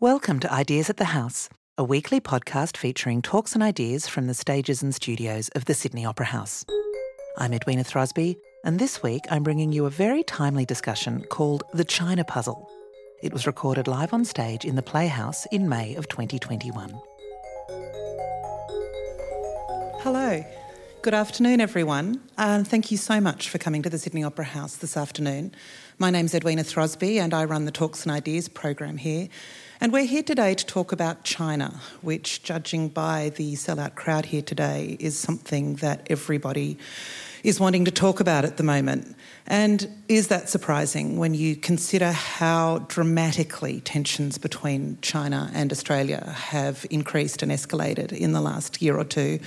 Welcome to Ideas at the House, a weekly podcast featuring talks and ideas from the stages and studios of the Sydney Opera House. I'm Edwina Throsby, and this week I'm bringing you a very timely discussion called The China Puzzle. It was recorded live on stage in the Playhouse in May of 2021. Hello. Good afternoon, everyone. And thank you so much for coming to the Sydney Opera House this afternoon. My name's Edwina Throsby, and I run the Talks and Ideas program here. And we're here today to talk about China, which, judging by the sellout crowd here today, is something that everybody is wanting to talk about at the moment. And is that surprising when you consider how dramatically tensions between China and Australia have increased and escalated in the last year or two?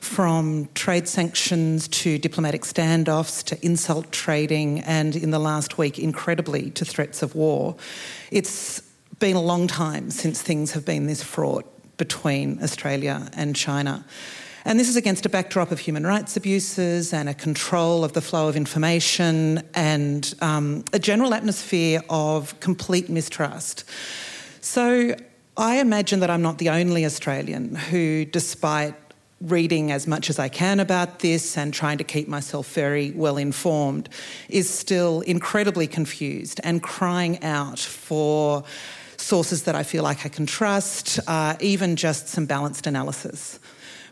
From trade sanctions to diplomatic standoffs to insult trading, and in the last week, incredibly, to threats of war. It's been a long time since things have been this fraught between Australia and China. And this is against a backdrop of human rights abuses and a control of the flow of information and um, a general atmosphere of complete mistrust. So I imagine that I'm not the only Australian who, despite reading as much as I can about this and trying to keep myself very well informed, is still incredibly confused and crying out for sources that I feel like I can trust, uh, even just some balanced analysis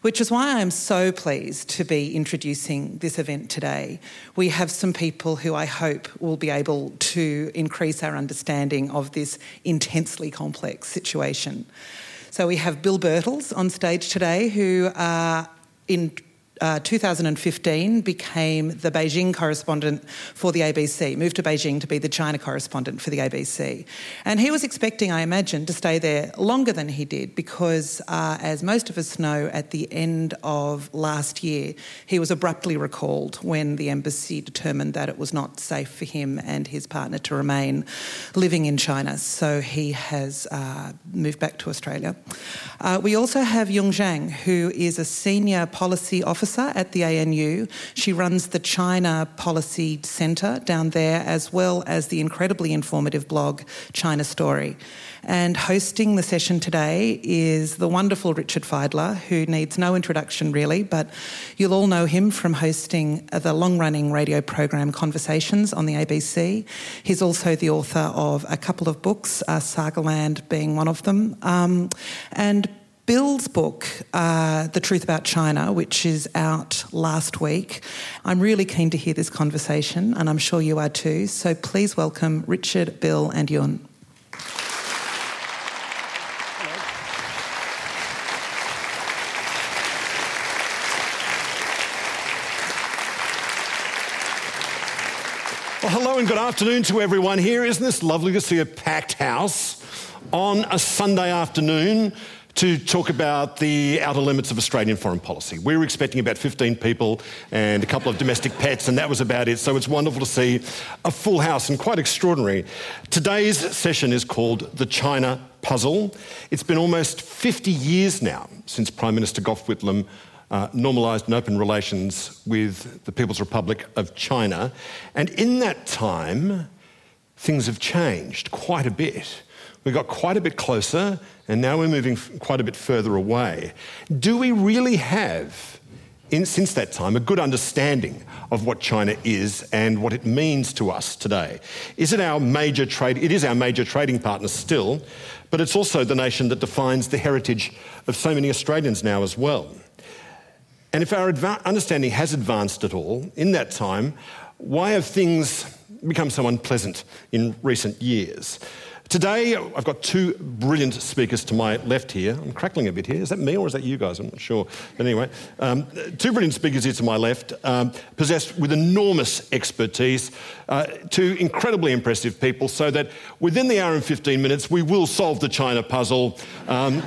which is why I'm so pleased to be introducing this event today. We have some people who I hope will be able to increase our understanding of this intensely complex situation. So we have Bill Birtles on stage today, who uh, in uh, 2015 became the Beijing correspondent for the ABC, moved to Beijing to be the China correspondent for the ABC. And he was expecting, I imagine, to stay there longer than he did because, uh, as most of us know, at the end of last year, he was abruptly recalled when the embassy determined that it was not safe for him and his partner to remain living in China. So he has uh, moved back to Australia. Uh, we also have Yun Jiang, who is a senior policy officer officer at the ANU. She runs the China Policy Centre down there, as well as the incredibly informative blog China Story. And hosting the session today is the wonderful Richard Fidler, who needs no introduction really, but you'll all know him from hosting the long running radio program Conversations on the ABC. He's also the author of a couple of books, uh, Sagaland being one of them. Um, and Bill's book, uh, The Truth About China, which is out last week. I'm really keen to hear this conversation, and I'm sure you are too. So please welcome Richard, Bill, and Yun. Well, hello and good afternoon to everyone here. Isn't this lovely to see a packed house on a Sunday afternoon? To talk about the outer limits of Australian foreign policy. We were expecting about 15 people and a couple of domestic pets, and that was about it. So it's wonderful to see a full house and quite extraordinary. Today's session is called The China Puzzle. It's been almost 50 years now since Prime Minister Gough Whitlam uh, normalised and open relations with the People's Republic of China. And in that time, things have changed quite a bit. We got quite a bit closer, and now we're moving quite a bit further away. Do we really have, in, since that time, a good understanding of what China is and what it means to us today? Is it our major trade? It is our major trading partner still, but it's also the nation that defines the heritage of so many Australians now as well. And if our adva- understanding has advanced at all in that time, why have things become so unpleasant in recent years? Today, I've got two brilliant speakers to my left here. I'm crackling a bit here. Is that me or is that you guys? I'm not sure. But anyway, um, two brilliant speakers here to my left, um, possessed with enormous expertise, uh, two incredibly impressive people, so that within the hour and 15 minutes, we will solve the China puzzle. Um,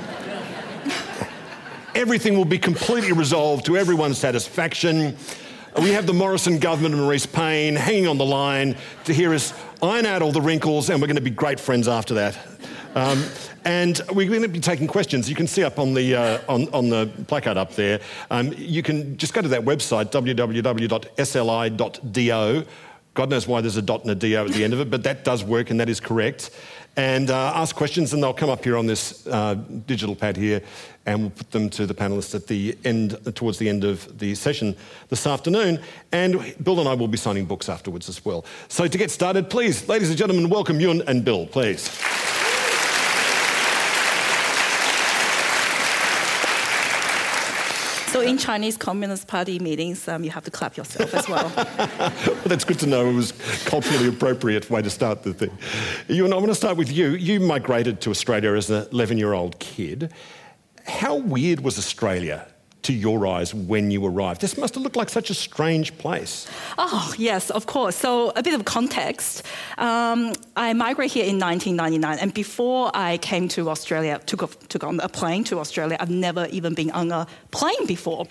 everything will be completely resolved to everyone's satisfaction. We have the Morrison government and Marise Payne hanging on the line to hear us iron out all the wrinkles, and we're going to be great friends after that. Um, and we're going to be taking questions. You can see up on the, uh, on, on the placard up there. Um, you can just go to that website, www.sli.do. God knows why there's a dot and a do at the end of it, but that does work and that is correct. And uh, ask questions, and they'll come up here on this uh, digital pad here, and we'll put them to the panelists at the end, towards the end of the session this afternoon. And Bill and I will be signing books afterwards as well. So to get started, please, ladies and gentlemen, welcome Yun and Bill, please. In Chinese Communist Party meetings, um, you have to clap yourself as well. well. That's good to know. It was culturally appropriate way to start the thing. You and I want to start with you. You migrated to Australia as an 11-year-old kid. How weird was Australia to your eyes when you arrived? This must have looked like such a strange place. Oh, yes, of course. So, a bit of context. Um, I migrated here in 1999, and before I came to Australia, took, off, took on a plane to Australia, I've never even been on a plane before.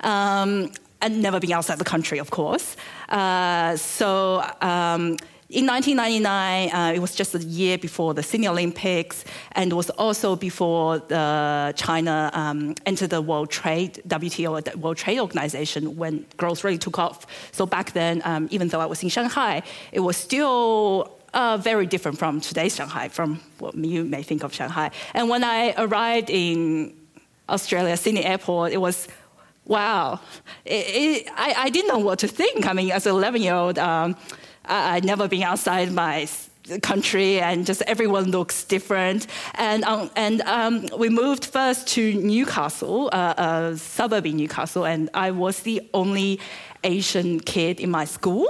Um, and never been outside the country, of course. Uh, so, um, in 1999, uh, it was just a year before the Sydney Olympics, and it was also before China um, entered the World Trade WTO, the World Trade Organization, when growth really took off. So back then, um, even though I was in Shanghai, it was still uh, very different from today's Shanghai, from what you may think of Shanghai. And when I arrived in Australia, Sydney Airport, it was wow. It, it, I, I, didn't know what to think. I mean, as an 11 year old, um, I'd never been outside my country and just everyone looks different. And, um, and um, we moved first to Newcastle, uh, a suburb in Newcastle, and I was the only Asian kid in my school.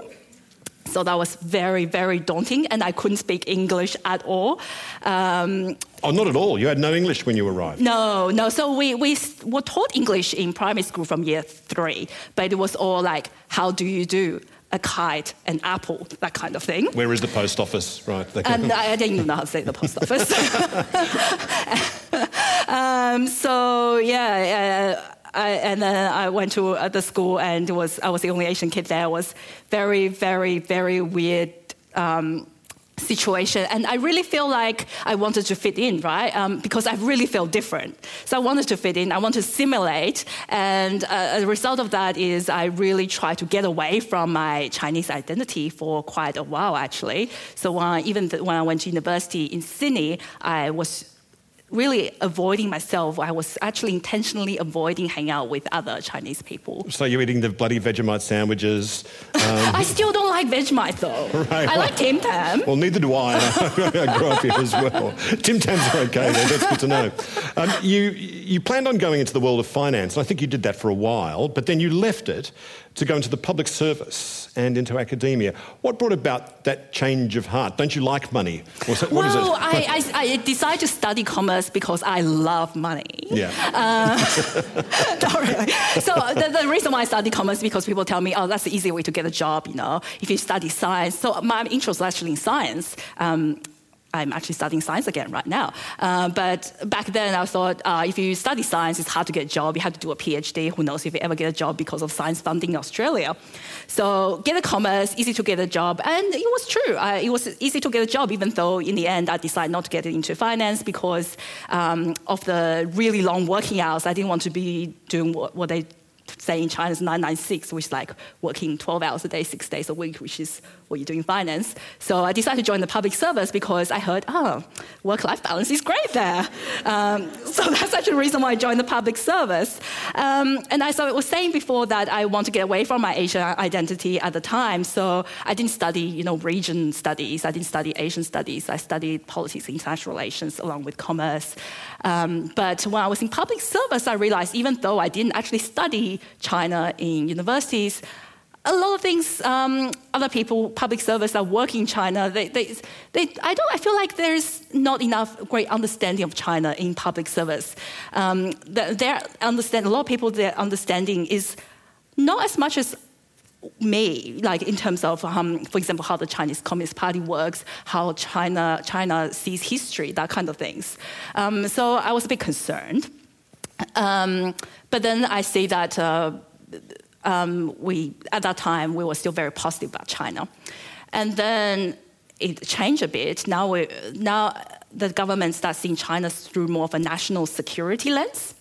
So that was very, very daunting, and I couldn't speak English at all. Um, oh, not at all. You had no English when you arrived. No, no. So we, we were taught English in primary school from year three, but it was all like, how do you do? A kite, an apple, that kind of thing. Where is the post office? Right. And I didn't even know how to say the post office. um, so yeah. Uh, I, and then I went to uh, the school and was I was the only Asian kid there. It was very, very, very weird um, situation. And I really feel like I wanted to fit in, right? Um, because I really felt different. So I wanted to fit in, I want to simulate. And uh, a result of that is I really tried to get away from my Chinese identity for quite a while, actually. So when I, even when I went to university in Sydney, I was really avoiding myself. I was actually intentionally avoiding hanging out with other Chinese people. So you're eating the bloody Vegemite sandwiches. Um... I still don't like Vegemite though. Right, I well, like Tim Tam. Well, neither do I. I grew up here as well. Tim Tams are okay though. That's good to know. Um, you you planned on going into the world of finance, and I think you did that for a while, but then you left it to go into the public service and into academia. What brought about that change of heart? Don't you like money? What, well, I, I, I, decided to study commerce because I love money. Yeah. Uh, really. So the, the, reason why I study commerce is because people tell me, oh, that's the easy way to get a job, you know, if you study science. So my interest is actually in science. Um, I'm actually studying science again right now. Uh, but back then, I thought uh, if you study science, it's hard to get a job. You have to do a PhD. Who knows if you ever get a job because of science funding in Australia? So get a commerce, easy to get a job, and it was true. It was easy to get a job, even though in the end I decided not to get into finance because um, of the really long working hours. I didn't want to be doing what, what they say in China is 996, which is like working 12 hours a day, six days a week, which is what you do in finance. So I decided to join the public service because I heard, oh, work-life balance is great there. Um, so that's actually the reason why I joined the public service. Um, and as I was saying before that I want to get away from my Asian identity at the time. So I didn't study, you know, region studies. I didn't study Asian studies. I studied politics, and international relations, along with commerce. Um, but when I was in public service, I realized even though I didn't actually study China in universities, a lot of things um, other people public service that work in china they, they, they, I, don't, I feel like there's not enough great understanding of china in public service um, their understand, a lot of people their understanding is not as much as me, like in terms of, um, for example, how the Chinese Communist Party works, how China China sees history, that kind of things. Um, so I was a bit concerned, um, but then I see that. Uh, um, we at that time we were still very positive about China, and then it changed a bit. Now we now the government starts seeing China through more of a national security lens,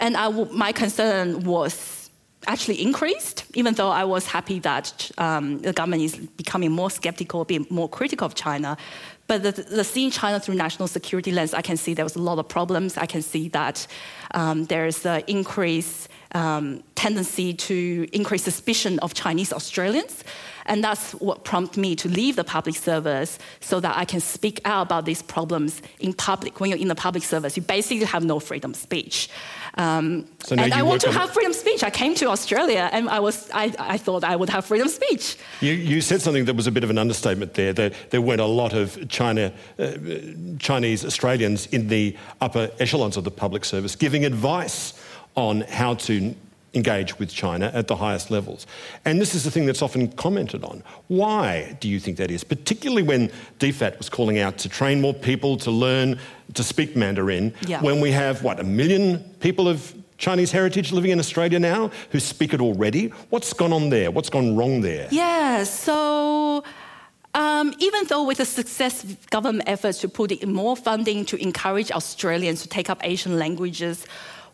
and my concern was actually increased, even though I was happy that um, the government is becoming more skeptical, being more critical of China. But the, the seeing China through national security lens, I can see there was a lot of problems. I can see that um, there's an increase um, tendency to increase suspicion of Chinese Australians. And that's what prompted me to leave the public service so that I can speak out about these problems in public. When you're in the public service, you basically have no freedom of speech. Um, so and I want to have freedom of speech. I came to Australia and I, was, I, I thought I would have freedom of speech. You, you said something that was a bit of an understatement there, that there weren't a lot of China, uh, Chinese Australians in the upper echelons of the public service giving advice on how to engage with China at the highest levels. And this is the thing that's often commented on. Why do you think that is? Particularly when DFAT was calling out to train more people to learn to speak Mandarin, yeah. when we have, what, a million people of Chinese heritage living in Australia now who speak it already? What's gone on there? What's gone wrong there? Yeah, so. Um, even though with the success government efforts to put in more funding to encourage Australians to take up Asian languages,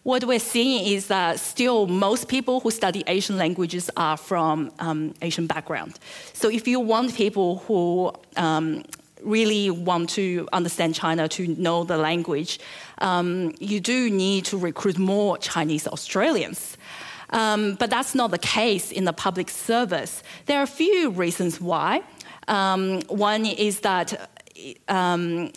what we're seeing is that still most people who study Asian languages are from um, Asian background. So if you want people who um, really want to understand China, to know the language, um, you do need to recruit more Chinese Australians. Um, but that's not the case in the public service. There are a few reasons why. Um, one is that um,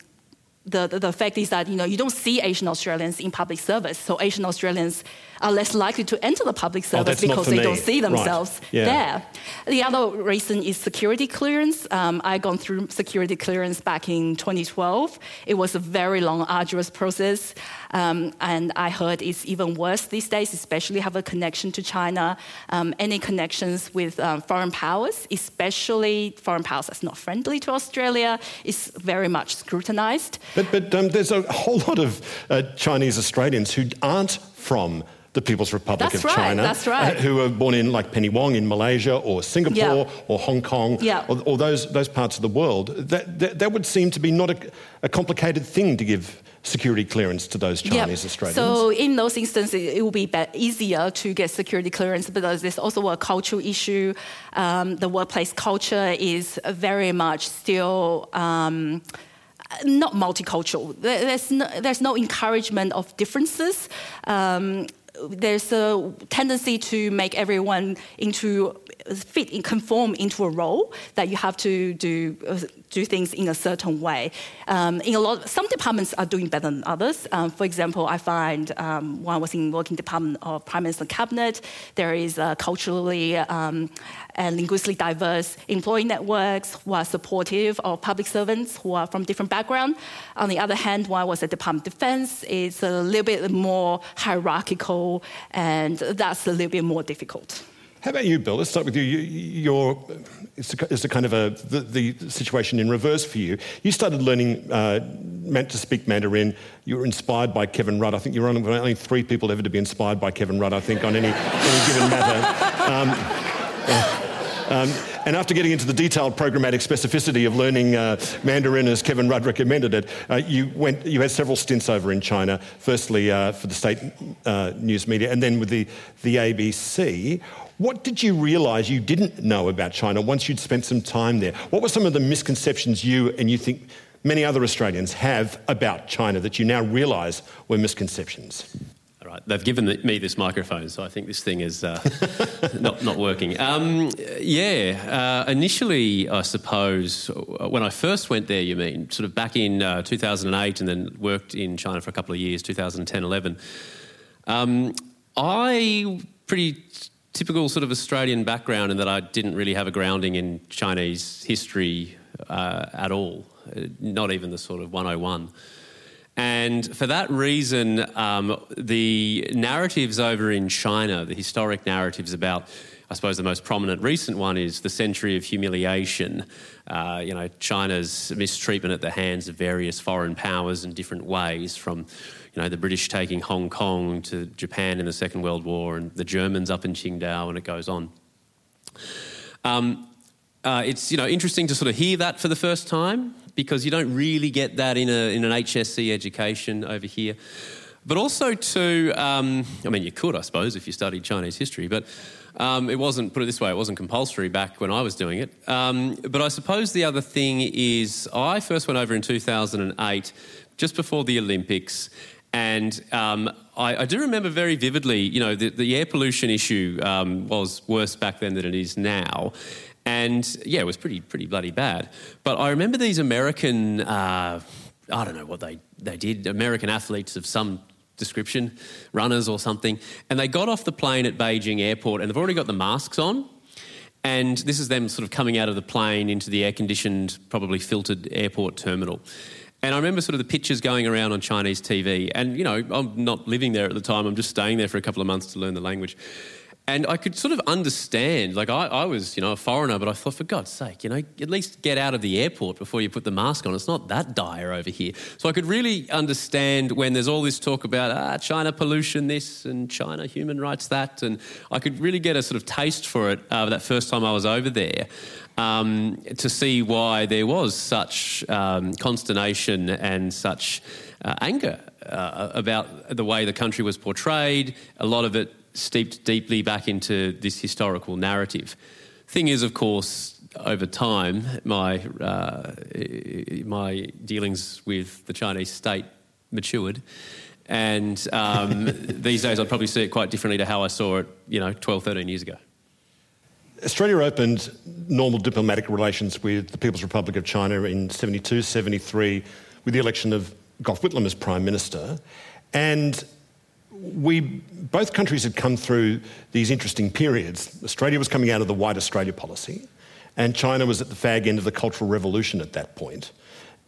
the, the, the, fact is that you know you don't see Asian Australians in public service, so Asian Australians are less likely to enter the public oh, service oh, because they me. don't see themselves right. yeah. there. The other reason is security clearance. Um, I gone through security clearance back in 2012. It was a very long, arduous process, um, and I heard it's even worse these days, especially have a connection to China. Um, any connections with um, foreign powers, especially foreign powers that's not friendly to Australia, is very much scrutinized. But, but um, there's a whole lot of uh, Chinese Australians who aren't from the People's Republic that's of right, China, that's right. Uh, who were born in like Penny Wong in Malaysia or Singapore yeah. or Hong Kong yeah. or, or, those, those parts of the world. That, that, that would seem to be not a, a, complicated thing to give security clearance to those Chinese Australians. So in those instances, it will be easier to get security clearance because there's also a cultural issue. Um, the workplace culture is very much still. Um, not multicultural. There's no, there's no encouragement of differences. Um, there's a tendency to make everyone into fit and conform into a role that you have to do do things in a certain way. Um, in a lot, some departments are doing better than others. Um, for example, I find um, when I was in working department of Prime Minister Cabinet, there is culturally um, and linguistically diverse employee networks who are supportive of public servants who are from different backgrounds. On the other hand, when I was at Department of Defense, it's a little bit more hierarchical, and that's a little bit more difficult. How about you, Bill? Let's start with you. you it's, a, it's a kind of a, the, the, situation in reverse for you. You started learning uh, meant to speak Mandarin. You were inspired by Kevin Rudd. I think you're one of only three people ever to be inspired by Kevin Rudd, I think, on any, any given matter. Um, um, and after getting into the detailed programmatic specificity of learning uh, Mandarin as Kevin Rudd recommended it, uh, you, went, you had several stints over in China, firstly uh, for the state uh, news media and then with the, the ABC. What did you realise you didn't know about China once you'd spent some time there? What were some of the misconceptions you and you think many other Australians have about China that you now realise were misconceptions? All right, they've given me this microphone, so I think this thing is uh, not, not working. Um, yeah, uh, initially, I suppose, when I first went there, you mean, sort of back in uh, 2008 and then worked in China for a couple of years, 2010 11, um, I pretty typical sort of Australian background in that I didn't really have a grounding in Chinese history uh, at all, uh, not even the sort of 101. And for that reason, um, the narratives over in China, the historic narratives about, I suppose the most prominent recent one is the century of humiliation. Uh, you know, China's mistreatment at the hands of various foreign powers in different ways, from you know, the British taking Hong Kong to Japan in the Second World War and the Germans up in Qingdao, and it goes on. Um, uh, it's you know interesting to sort of hear that for the first time because you don't really get that in, a, in an HSC education over here. But also to, um, I mean, you could, I suppose, if you studied Chinese history, but Um, it wasn't, put it this way, it wasn't compulsory back when I was doing it. Um, but I suppose the other thing is, I first went over in 2008, just before the Olympics. And um, I, I, do remember very vividly, you know, the, the air pollution issue um, was worse back then than it is now. And yeah, it was pretty, pretty bloody bad. But I remember these American, uh, I don't know what they, they did, American athletes of some description, runners or something, and they got off the plane at Beijing airport and they've already got the masks on. And this is them sort of coming out of the plane into the air conditioned, probably filtered airport terminal. And I remember sort of the pictures going around on Chinese TV. And, you know, I'm not living there at the time, I'm just staying there for a couple of months to learn the language. And I could sort of understand, like I, I, was, you know, a foreigner, but I thought, for God's sake, you know, at least get out of the airport before you put the mask on. It's not that dire over here. So I could really understand when there's all this talk about ah, China pollution this and China human rights that, and I could really get a sort of taste for it uh, that first time I was over there. Um, to see why there was such um, consternation and such uh, anger uh, about the way the country was portrayed. A lot of it steeped deeply back into this historical narrative. Thing is, of course, over time, my uh, my dealings with the Chinese state matured, and um, these days I'd probably see it quite differently to how I saw it, you know, 12, 13 years ago. Australia opened normal diplomatic relations with the People's Republic of China in 72, 73, with the election of Gough Whitlam as Prime Minister, and we both countries had come through these interesting periods. Australia was coming out of the White Australia policy, and China was at the fag end of the Cultural Revolution at that point.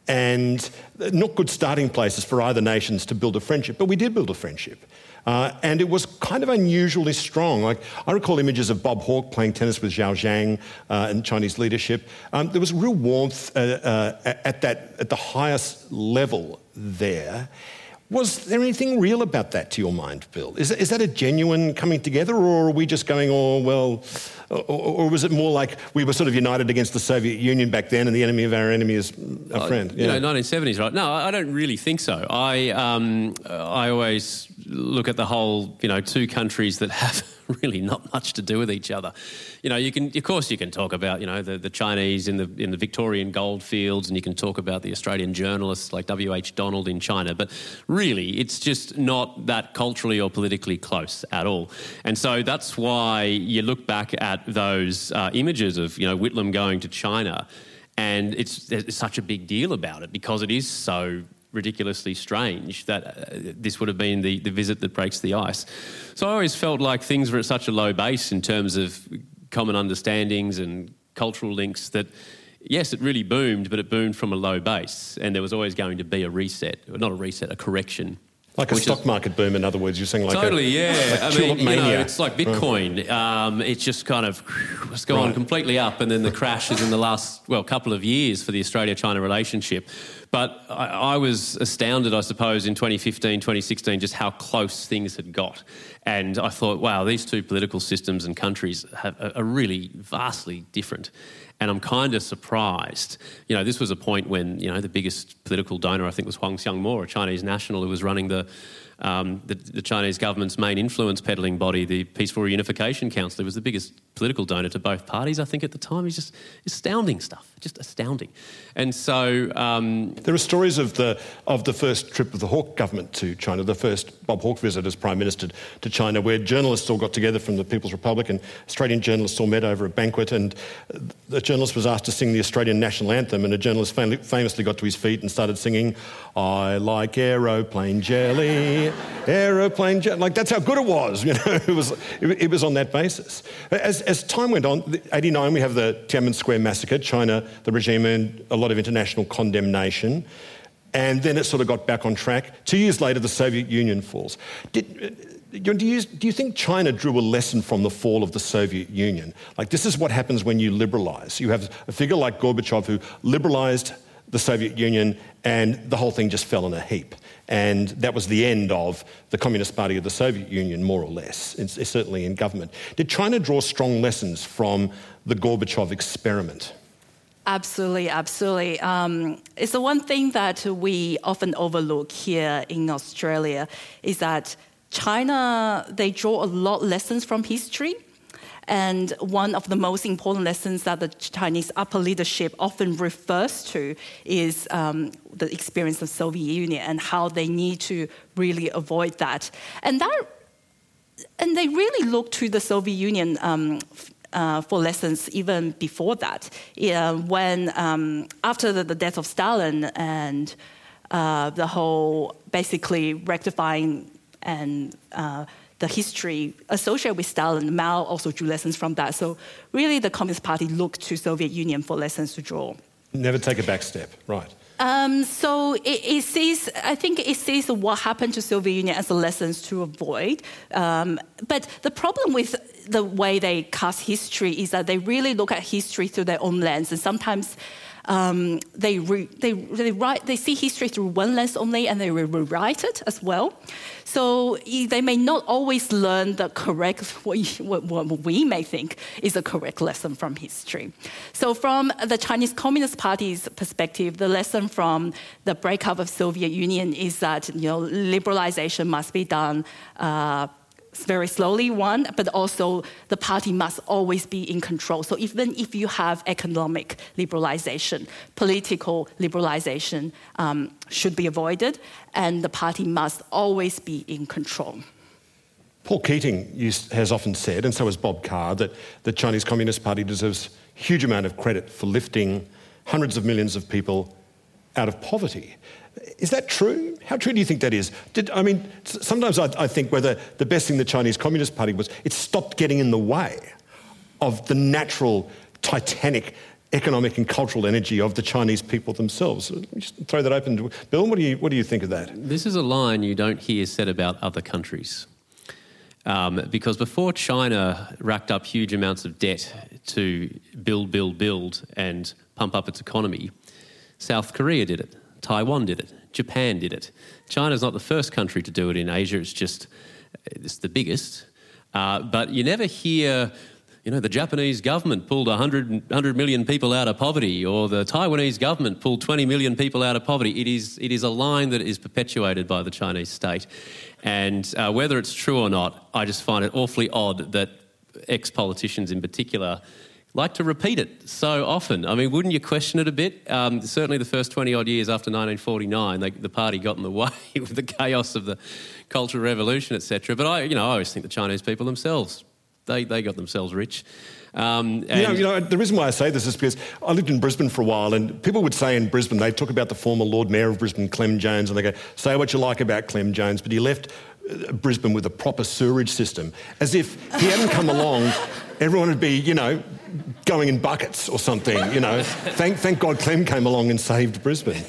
And not good starting places for either nations to build a friendship, but we did build a friendship. Uh, and it was kind of unusually strong. Like I recall images of Bob Hawke playing tennis with Zhao Ziyang uh, in Chinese leadership. Um, there was real warmth uh, uh at that at the highest level there. Was there anything real about that to your mind, Bill? Is, is that a genuine coming together, or are we just going, oh, well, or, or, was it more like we were sort of united against the Soviet Union back then and the enemy of our enemy is our uh, friend? Yeah. You know, 1970s, right? No, I don't really think so. I, um, I always look at the whole, you know, two countries that have really not much to do with each other. You know, you can, of course, you can talk about, you know, the, the Chinese in the in the Victorian goldfields, and you can talk about the Australian journalists like W. H. Donald in China, but really, it's just not that culturally or politically close at all. And so that's why you look back at those uh, images of, you know, Whitlam going to China. And it's, it's such a big deal about it because it is so ridiculously strange that uh, this would have been the, the visit that breaks the ice. So I always felt like things were at such a low base in terms of common understandings and cultural links that yes, it really boomed, but it boomed from a low base, and there was always going to be a reset, not a reset, a correction. Like a stock is, market boom, in other words, you're saying like totally, a, yeah. I mean, you know, it's like Bitcoin. Right. Um, it's just kind of it's gone right. completely up, and then the crash is in the last well couple of years for the Australia-China relationship. But I, I, was astounded, I suppose, in 2015, 2016, just how close things had got. And I thought, wow, these two political systems and countries have, are really vastly different. And I'm kind of surprised. You know, this was a point when, you know, the biggest political donor, I think, was Huang Xiangmo, a Chinese national who was running the, um, the, the, Chinese government's main influence peddling body, the Peaceful Reunification Council. He was the biggest political donor to both parties, I think, at the time. He's just astounding stuff, just astounding. And so. Um, there are stories of the, of the first trip of the Hawke government to China, the first Bob Hawke visit as Prime Minister to China, where journalists all got together from the People's Republic and Australian journalists all met over a banquet. And the journalist was asked to sing the Australian national anthem, and a journalist fam- famously got to his feet and started singing, I like aeroplane jelly, aeroplane jelly. Like, that's how good it was, you know, it was, it, it was on that basis. As, as time went on, 89, we have the Tiananmen Square massacre. China, the regime earned a lot of international condemnation. And then it sort of got back on track. Two years later, the Soviet Union falls. Did, uh, do you, do you think China drew a lesson from the fall of the Soviet Union? Like, this is what happens when you liberalize. You have a figure like Gorbachev who liberalized the Soviet Union, and the whole thing just fell in a heap. And that was the end of the Communist Party of the Soviet Union, more or less, it's, it's certainly in government. Did China draw strong lessons from the Gorbachev experiment? Absolutely, absolutely. Um, it's the one thing that we often overlook here in Australia is that China they draw a lot lessons from history, And one of the most important lessons that the Chinese upper leadership often refers to is um, the experience of Soviet Union and how they need to really avoid that. And that, and they really look to the Soviet Union um, uh, for lessons even before that. Yeah, when um, after the, the, death of Stalin and uh, the whole basically rectifying and uh, the history associated with Stalin, Mao also drew lessons from that. So really, the Communist Party looked to Soviet Union for lessons to draw. Never take a back step, right? Um, so it, it, sees, I think it sees what happened to Soviet Union as a lessons to avoid. Um, but the problem with the way they cast history is that they really look at history through their own lens, and sometimes um, they, re, they, they, write, they see history through one lens only and they rewrite it as well. So they may not always learn the correct, what, what, we may think is a correct lesson from history. So, from the Chinese Communist Party's perspective, the lesson from the breakup of Soviet Union is that you know liberalization must be done. Uh, very slowly, one, but also the party must always be in control. So even if you have economic liberalization, political liberalization um, should be avoided, and the party must always be in control. Paul Keating has often said, and so has Bob Carr, that the Chinese Communist Party deserves huge amount of credit for lifting hundreds of millions of people out of poverty. Is that true? How true do you think that is? Did, I mean, sometimes I, I, think whether the best thing the Chinese Communist Party was, it stopped getting in the way of the natural, titanic economic and cultural energy of the Chinese people themselves. Just throw that open. Bill, what do, you, what do you think of that? This is a line you don't hear said about other countries. Um, because before China racked up huge amounts of debt to build, build, build and pump up its economy, South Korea did it. Taiwan did it. Japan did it. China's not the first country to do it in Asia. It's just it's the biggest. Uh, but you never hear, you know, the Japanese government pulled 100, 100 million people out of poverty, or the Taiwanese government pulled 20 million people out of poverty. It is, it is a line that is perpetuated by the Chinese state. And uh, whether it's true or not, I just find it awfully odd that ex politicians in particular like to repeat it so often. I mean, wouldn't you question it a bit? Um, certainly, the first 20 odd years after 1949, they, the party got in the way with the chaos of the Cultural Revolution, etc. But I, you know, I always think the Chinese people themselves, they, they got themselves rich. Um, you, know, you know, the reason why I say this is because I lived in Brisbane for a while, and people would say in Brisbane, they talk about the former Lord Mayor of Brisbane, Clem Jones, and they go, say what you like about Clem Jones, but he left uh, Brisbane with a proper sewerage system, as if he hadn't come along, everyone would be, you know, going in buckets or something, you know. thank, thank God Clem came along and saved Brisbane.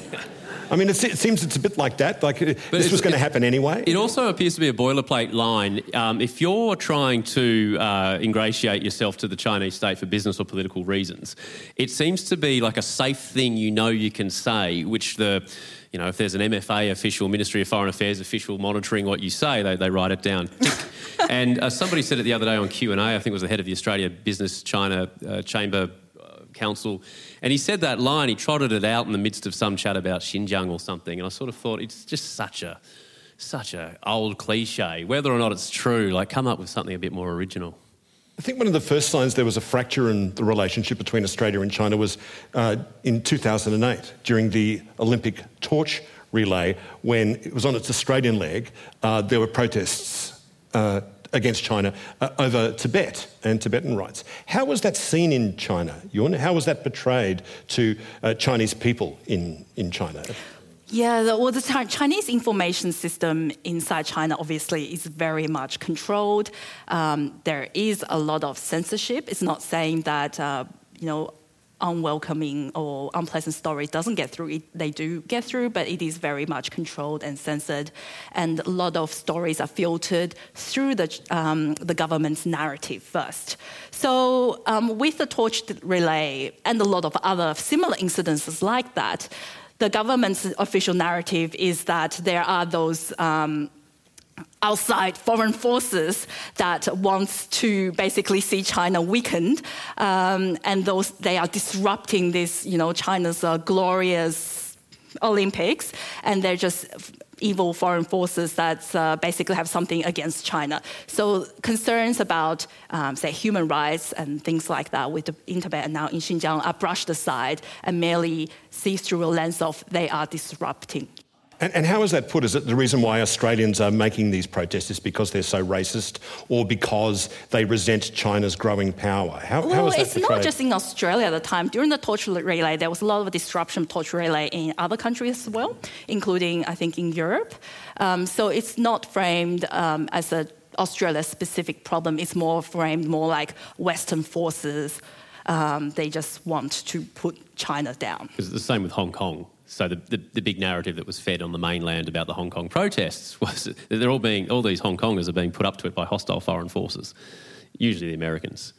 I mean, it seems it's a bit like that. Like uh, but this was going to happen anyway. It also appears to be a boilerplate line. Um, if you're trying to uh, ingratiate yourself to the Chinese state for business or political reasons, it seems to be like a safe thing you know you can say, which the you know, if there's an MFA official, Ministry of Foreign Affairs official monitoring what you say, they, they write it down. And uh, somebody said it the other day on Q&A, I think it was the head of the Australia Business China uh, Chamber uh, Council, and he said that line, he trotted it out in the midst of some chat about Xinjiang or something, and I sort of thought it's just such a such a old cliche. Whether or not it's true, like come up with something a bit more original. I think one of the first signs there was a fracture in the relationship between Australia and China was uh, in 2008 during the Olympic torch relay when it was on its Australian leg. Uh, there were protests uh, against China uh, over Tibet and Tibetan rights. How was that seen in China, Yun? How was that portrayed to uh, Chinese people in, in China? Yeah, the, well, the Chinese information system inside China obviously is very much controlled. Um, there is a lot of censorship. It's not saying that uh, you know unwelcoming or unpleasant story doesn't get through. It, they do get through, but it is very much controlled and censored. And a lot of stories are filtered through the, um, the government's narrative first. So, um, with the torch relay and a lot of other similar incidences like that, the government's official narrative is that there are those um, outside foreign forces that wants to basically see China weakened, um, and those they are disrupting this, you know, China's uh, glorious Olympics, and they're just evil foreign forces that uh, basically have something against China. So concerns about, um, say, human rights and things like that with the internet now in Xinjiang are brushed aside and merely see through a lens of they are disrupting and, and, how is that put? Is it the reason why Australians are making these protests is because they're so racist or because they resent China's growing power? How, well, how is that it's portrayed? not just in Australia at the time. During the torch relay, there was a lot of disruption torch relay in other countries as well, including, I think, in Europe. Um, so it's not framed um, as a Australia specific problem. It's more framed more like Western forces. Um, they just want to put China down. It's the same with Hong Kong. So the, the, the, big narrative that was fed on the mainland about the Hong Kong protests was that they're all being all these Hong Kongers are being put up to it by hostile foreign forces, usually the Americans.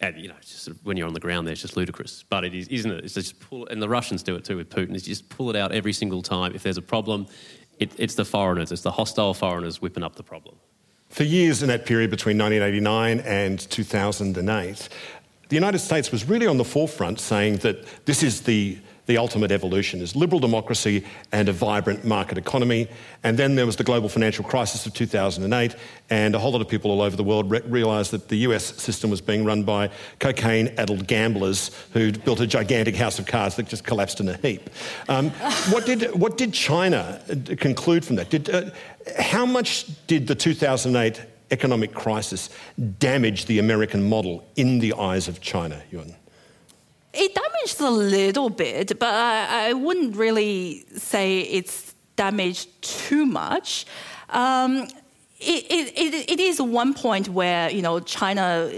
And you know, just sort of, when you're on the ground there, it's just ludicrous. But it is, isn't it? It's just pull, and the Russians do it too with Putin. Is just pull it out every single time. If there's a problem, it, it's the foreigners, it's the hostile foreigners whipping up the problem. For years in that period between 1989 and 2008, the United States was really on the forefront saying that this is the the ultimate evolution is liberal democracy and a vibrant market economy. And then there was the global financial crisis of 2008, and a whole lot of people all over the world re- realised that the US system was being run by cocaine addled gamblers who'd built a gigantic house of cards that just collapsed in a heap. Um, what, did, what did China uh, conclude from that? Did, uh, how much did the 2008 economic crisis damage the American model in the eyes of China, Yun? It damaged a little bit, but I, I wouldn't really say it's damaged too much. Um, it, it, it is one point where you know China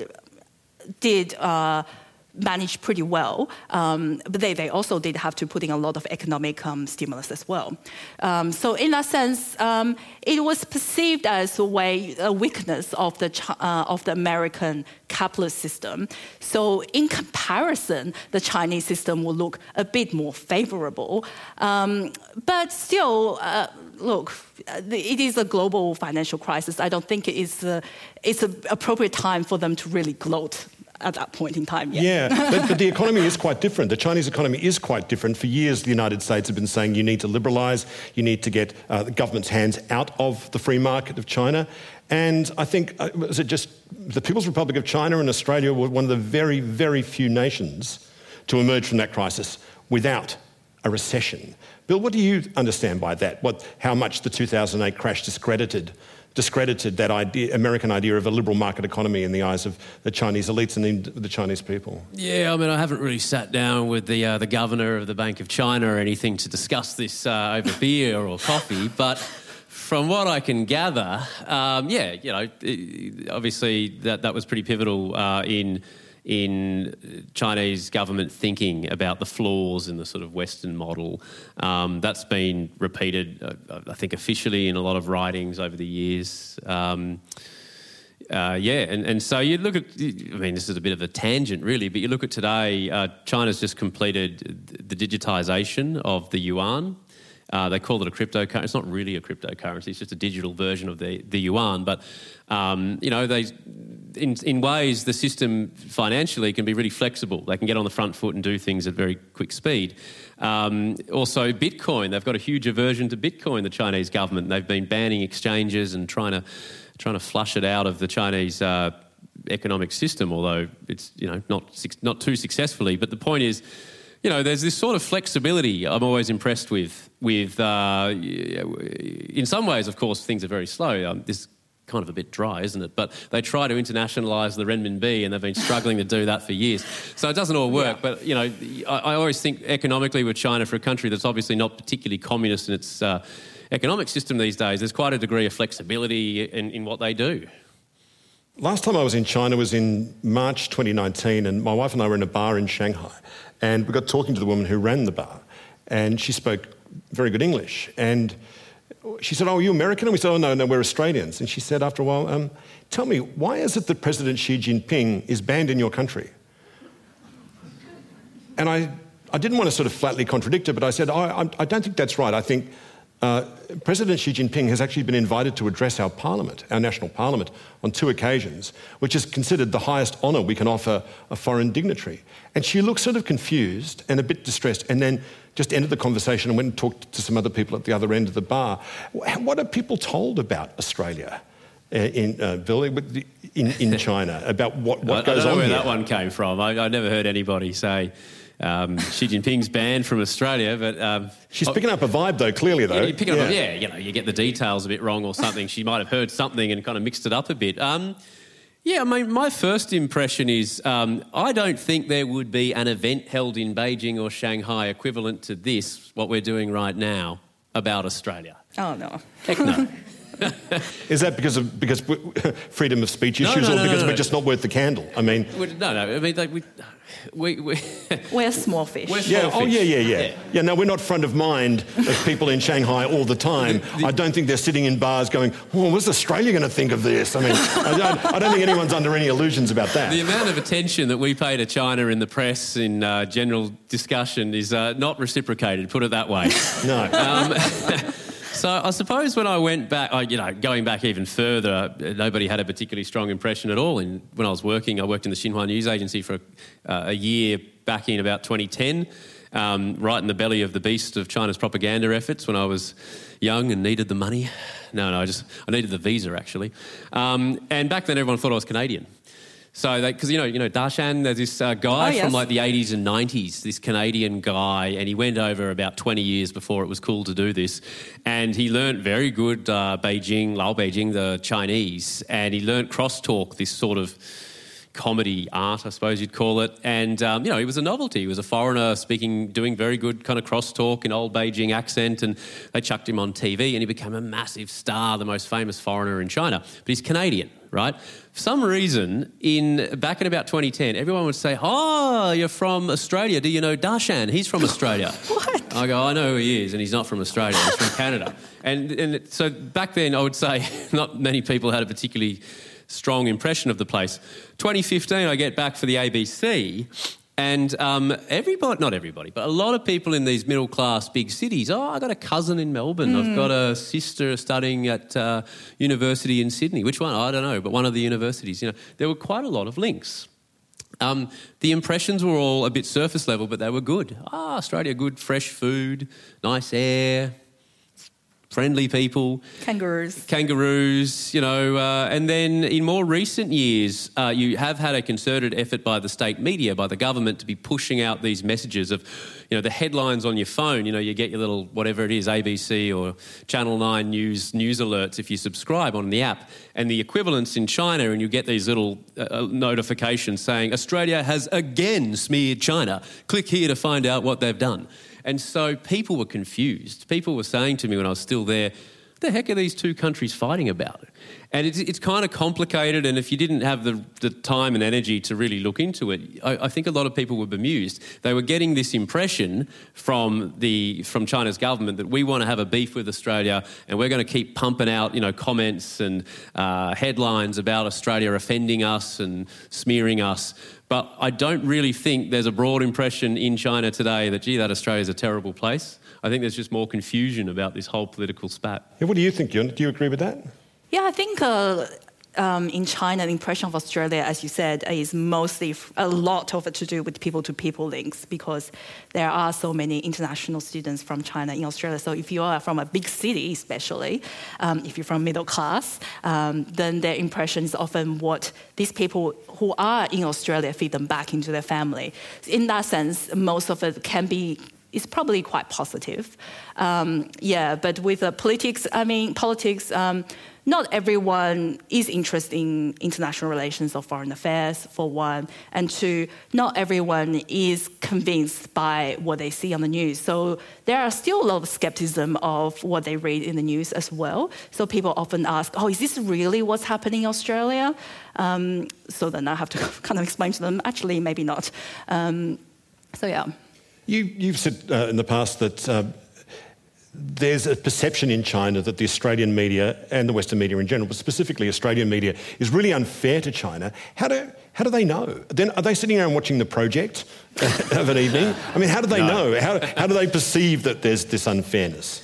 did. Uh, managed pretty well, um, but they, they also did have to put in a lot of economic um, stimulus as well. Um, so in that sense, um, it was perceived as a way a weakness of the uh, of the American capitalist system. So in comparison, the Chinese system will look a bit more favorable, um, but still. Uh, look, it is a global financial crisis. I don't think it is a, it's an appropriate time for them to really gloat at that point in time yet. Yeah, but, but, the economy is quite different. The Chinese economy is quite different. For years, the United States have been saying you need to liberalise, you need to get uh, the government's hands out of the free market of China. And I think, uh, was it just the People's Republic of China and Australia were one of the very, very few nations to emerge from that crisis without a recession. Bill, what do you understand by that? What, how much the 2008 crash discredited discredited that idea, American idea of a liberal market economy in the eyes of the Chinese elites and the Chinese people. Yeah, I mean, I haven't really sat down with the uh, the governor of the Bank of China or anything to discuss this uh, over beer or coffee, but. From what I can gather, um, yeah, you know, obviously that, that was pretty pivotal uh, in in Chinese government thinking about the flaws in the sort of Western model. Um, that's been repeated, uh, I think, officially in a lot of writings over the years. Um, uh, yeah, and, and so you look at, I mean, this is a bit of a tangent really, but you look at today, uh, China's just completed the digitization of the yuan. Uh, they call it a cryptocurrency. It's not really a cryptocurrency. It's just a digital version of the, the yuan. But um, you know, they in, in ways, the system financially can be really flexible. They can get on the front foot and do things at very quick speed. Um, also, Bitcoin, they've got a huge aversion to Bitcoin, the Chinese government. They've been banning exchanges and trying to, trying to flush it out of the Chinese uh, economic system, although it's you know, not, not too successfully. But the point is, you know, there's this sort of flexibility I'm always impressed with. With uh, in some ways, of course, things are very slow. Um, this is kind of a bit dry, isn't it? But they try to internationalise the renminbi, and they've been struggling to do that for years. So it doesn't all work. Yeah. But you know, I, I, always think economically with China, for a country that's obviously not particularly communist in its uh, economic system these days, there's quite a degree of flexibility in, in what they do. Last time I was in China was in March 2019, and my wife and I were in a bar in Shanghai, and we got talking to the woman who ran the bar, and she spoke very good English, and she said, Oh, are you American? And we said, Oh, no, no, we're Australians. And she said, after a while, um, Tell me, why is it that President Xi Jinping is banned in your country? And I, I didn't want to sort of flatly contradict her, but I said, I, I don't think that's right. I think uh, President Xi Jinping has actually been invited to address our parliament, our national parliament, on two occasions, which is considered the highest honour we can offer a foreign dignitary. And she looked sort of confused and a bit distressed. And then just ended the conversation and went and talked to some other people at the other end of the bar. What are people told about Australia? Uh, in uh, in, in China about what, what goes on. I don't know where here. that one came from. I, I never heard anybody say um, Xi Jinping's banned from Australia, but um, she's picking up a vibe though. Clearly, though, yeah, picking yeah. up. Yeah, you know, you get the details a bit wrong or something. she might have heard something and kind of mixed it up a bit. Um, yeah, I mean, my first impression is um, I don't think there would be an event held in Beijing or Shanghai equivalent to this, what we're doing right now, about Australia. Oh, no. Heck no. Is that because of because freedom of speech issues, no, no, or because no, we're just not worth the candle? I mean, no, no. I mean, like, we, we, we we're small fish. We're small yeah. Fish. Oh, yeah, yeah, yeah, yeah. Yeah. No, we're not front of mind of people in Shanghai all the time. The, the, I don't think they're sitting in bars going, "Oh, what's Australia going to think of this?" I mean, I, don't, I, don't, think anyone's under any illusions about that. The amount of attention that we pay to China in the press in uh, general discussion is uh, not reciprocated. Put it that way. no. Um, So I suppose when I went back, you know, going back even further, nobody had a particularly strong impression at all. And when I was working, I worked in the Xinhua News Agency for uh, a year back in about 2010, um, right in the belly of the beast of China's propaganda efforts when I was young and needed the money. No, no, I just I needed the visa actually. Um, and back then, everyone thought I was Canadian. So, because you know, you know, Dashan, there's this uh, guy oh, yes. from like the 80s and 90s, this Canadian guy, and he went over about 20 years before it was cool to do this, and he learnt very good uh, Beijing, Lao Beijing, the Chinese, and he learnt crosstalk, this sort of comedy art, I suppose you'd call it. And, um, you know, he was a novelty. He was a foreigner speaking, doing very good kind of crosstalk in old Beijing accent. And they chucked him on TV and he became a massive star, the most famous foreigner in China. But he's Canadian right? For some reason, in back in about 2010, everyone would say, "Oh, you're from Australia. Do you know Dashan? He's from Australia." what? I go, "I know who he is, and he's not from Australia. He's from Canada." And and so back then, I would say not many people had a particularly strong impression of the place. 2015, I get back for the ABC, and um, everybody, not everybody, but a lot of people in these middle class big cities. Oh, I got a cousin in Melbourne. Mm. I've got a sister studying at uh, university in Sydney. Which one? I don't know, but one of the universities. You know, there were quite a lot of links. Um, the impressions were all a bit surface level, but they were good. Ah, Australia, good fresh food, nice air, friendly people. Kangaroos. Kangaroos, you know. Uh, and then in more recent years, uh, you have had a concerted effort by the state media, by the government, to be pushing out these messages of, you know, the headlines on your phone. You know, you get your little, whatever it is, ABC or Channel 9 news, news alerts if you subscribe on the app. And the equivalents in China, and you get these little uh, uh notifications saying, Australia has again smeared China. Click here to find out what they've done. And so people were confused. People were saying to me when I was still there, the heck are these two countries fighting about? And it's, it's kind of complicated, and if you didn't have the, the time and energy to really look into it, I, I, think a lot of people were bemused. They were getting this impression from, the, from China's government that we want to have a beef with Australia and we're going to keep pumping out you know, comments and uh, headlines about Australia offending us and smearing us. But I don't really think there's a broad impression in China today that, gee, that Australia's a terrible place. I think there's just more confusion about this whole political spat. Yeah, what do you think, Yun? Do you agree with that? Yeah, I think uh, um, in China, the impression of Australia, as you said, is mostly a lot of it to do with people to people links because there are so many international students from China in Australia. So if you are from a big city, especially, um, if you're from middle class, um, then their impression is often what these people who are in Australia feed them back into their family. In that sense, most of it can be is probably quite positive. Um, yeah, but with uh, politics, I mean, politics, um, not everyone is interested in international relations or foreign affairs, for one, and two, not everyone is convinced by what they see on the news. So there are still a lot of skepticism of what they read in the news as well. So people often ask, "Oh, is this really what's happening in Australia?" Um, so then I have to kind of explain to them, actually, maybe not. Um, so yeah. You, have said uh, in the past that. Uh, there's a perception in China that the Australian media and the Western media in general, but specifically Australian media, is really unfair to China. How do, how do they know? Then are they sitting around watching the project of an evening? I mean, how do they no. know? How, how do they perceive that there's this unfairness?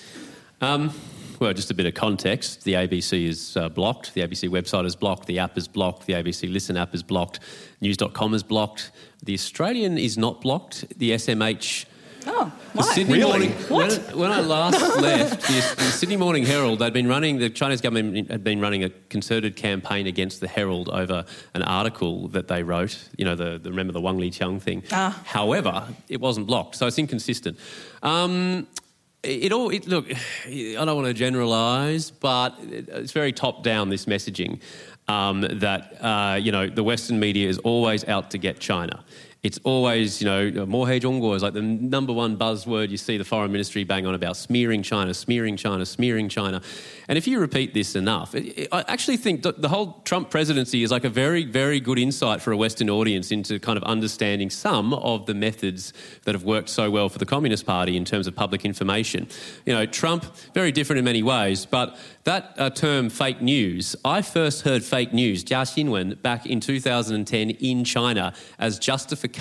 Um, well, just a bit of context. The ABC is uh, blocked. The ABC website is blocked. The app is blocked. The ABC Listen app is blocked. News.com is blocked. The Australian is not blocked. The SMH oh The Sydney Really? Morning, when, when I last left, the, the Sydney Morning Herald, they'd been running, the Chinese government had been running a concerted campaign against the Herald over an article that they wrote, you know, the, the remember the Wang Liqiang thing. Ah. However, it wasn't blocked, so it's inconsistent. Um, it it all, it, look, I don't want to generalise, but it's very top down, this messaging um, that, uh, you know, the Western media is always out to get China it's always, you know, Mohei Zhongguo is like the number one buzzword you see the foreign ministry bang on about smearing China, smearing China, smearing China. And if you repeat this enough, it, it, I actually think the whole Trump presidency is like a very, very good insight for a Western audience into kind of understanding some of the methods that have worked so well for the Communist Party in terms of public information. You know, Trump, very different in many ways, but that uh, term fake news, I first heard fake news, Jia Xinwen, back in 2010 in China as justification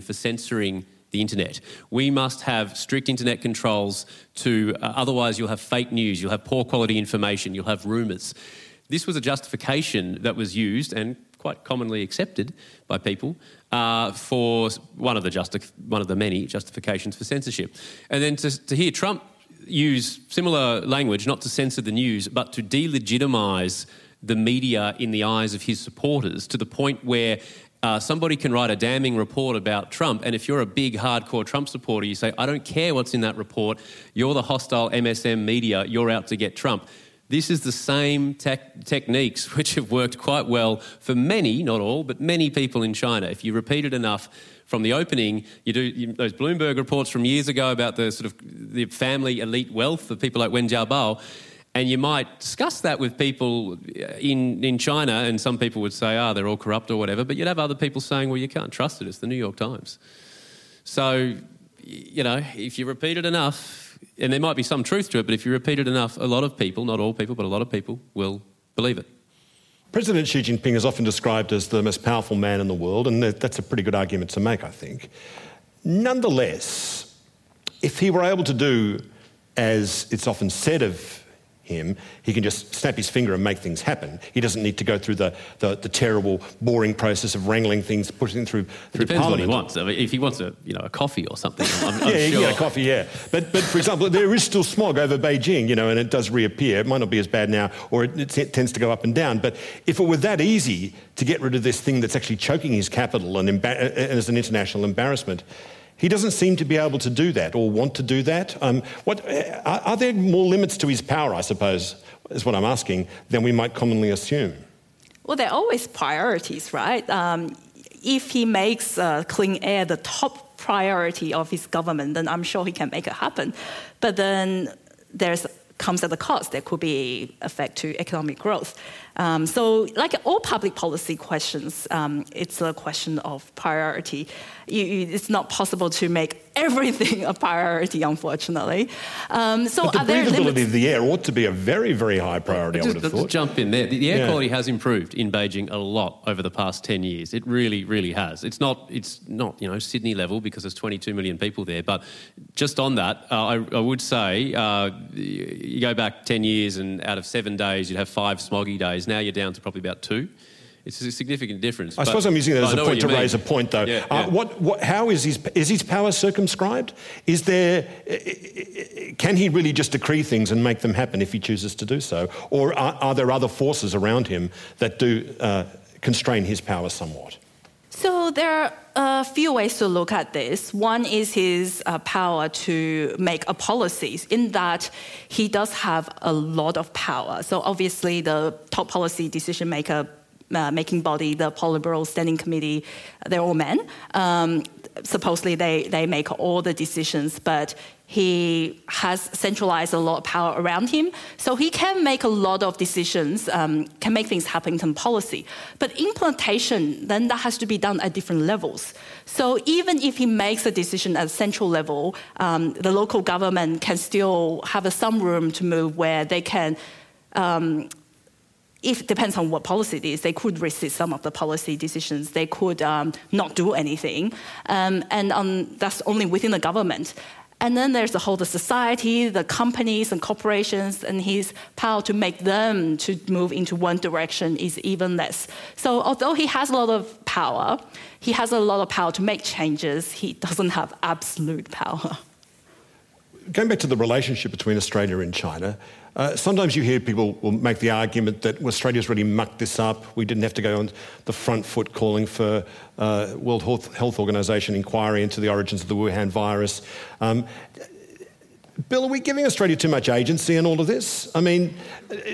for censoring the internet. We must have strict internet controls to, uh, otherwise, you'll have fake news, you'll have poor quality information, you'll have rumours. This was a justification that was used and quite commonly accepted by people uh, for one of the justi- one of the many justifications for censorship. And then to, to hear Trump use similar language, not to censor the news, but to delegitimise the media in the eyes of his supporters to the point where uh, somebody can write a damning report about Trump, and if you're a big, hardcore Trump supporter, you say, I don't care what's in that report, you're the hostile MSM media, you're out to get Trump. This is the same tec- techniques which have worked quite well for many, not all, but many people in China. If you repeat it enough from the opening, you do you, those Bloomberg reports from years ago about the sort of the family elite wealth of people like Wen Jiabao, and you might discuss that with people in, in China, and some people would say, ah, they're all corrupt or whatever, but you'd have other people saying, well, you can't trust it, it's the New York Times. So, you know, if you repeat it enough, and there might be some truth to it, but if you repeat it enough, a lot of people, not all people, but a lot of people will believe it. President Xi Jinping is often described as the most powerful man in the world, and that's a pretty good argument to make, I think. Nonetheless, if he were able to do as it's often said of him, he can just snap his finger and make things happen. He doesn't need to go through the, the, the terrible, boring process of wrangling things, pushing through, It through depends what he Parliament. wants. I mean, if he wants a, you know, a coffee or something, I'm, I'm yeah, sure. a coffee, yeah. But, but for example, there is still smog over Beijing, you know, and it does reappear. It might not be as bad now, or it, it tends to go up and down. But if it were that easy to get rid of this thing that's actually choking his capital and, and uh, as an international embarrassment, he doesn't seem to be able to do that or want to do that. Um, what, uh, are, are there more limits to his power, I suppose, is what I'm asking, than we might commonly assume? Well, there are always priorities, right? Um, if he makes uh, clean air the top priority of his government, then I'm sure he can make it happen. But then there's comes at a cost. There could be effect to economic growth. Um, so, like all public policy questions, um, it's a question of priority. You, you, it's not possible to make everything a priority, unfortunately. Um, so, But the are there breathability limits? of the air ought to be a very, very high priority, I would have let's thought. jump in there. The, the air Yeah. quality has improved in Beijing a lot over the past 10 years. It really, really has. It's not, it's not you know, Sydney level because there's 22 million people there. But just on that, uh, I, I would say uh, you go back 10 years and out of seven days, you'd have five smoggy days. Now you're down to probably about two. It's a significant difference. I suppose I'm using that as I a point to mean. raise a point, though. Yeah, Uh, yeah. what, what, how is his, is his power circumscribed? Is there, can he really just decree things and make them happen if he chooses to do so? Or are, are there other forces around him that do uh, constrain his power somewhat? So there are a few ways to look at this. One is his uh, power to make a policies, in that he does have a lot of power. So obviously, the top policy decision maker. Uh, making body, the Politburo Standing Committee, they're all men. Um, supposedly, they, they make all the decisions, but he has centralized a lot of power around him. So he can make a lot of decisions, um, can make things happen in policy. But implementation, then that has to be done at different levels. So even if he makes a decision at central level, um, the local government can still have some room to move where they can um, if it depends on what policy it is, they could resist some of the policy decisions. They could um, not do anything, um, and um, that's only within the government. And then there's the whole the society, the companies and corporations, and his power to make them to move into one direction is even less. So although he has a lot of power, he has a lot of power to make changes. He doesn't have absolute power. going back to the relationship between Australia and China, uh, sometimes you hear people will make the argument that Australia's really mucked this up. We didn't have to go on the front foot calling for uh, World Health Organization inquiry into the origins of the Wuhan virus. Um, Bill, are we giving Australia too much agency in all of this? I mean,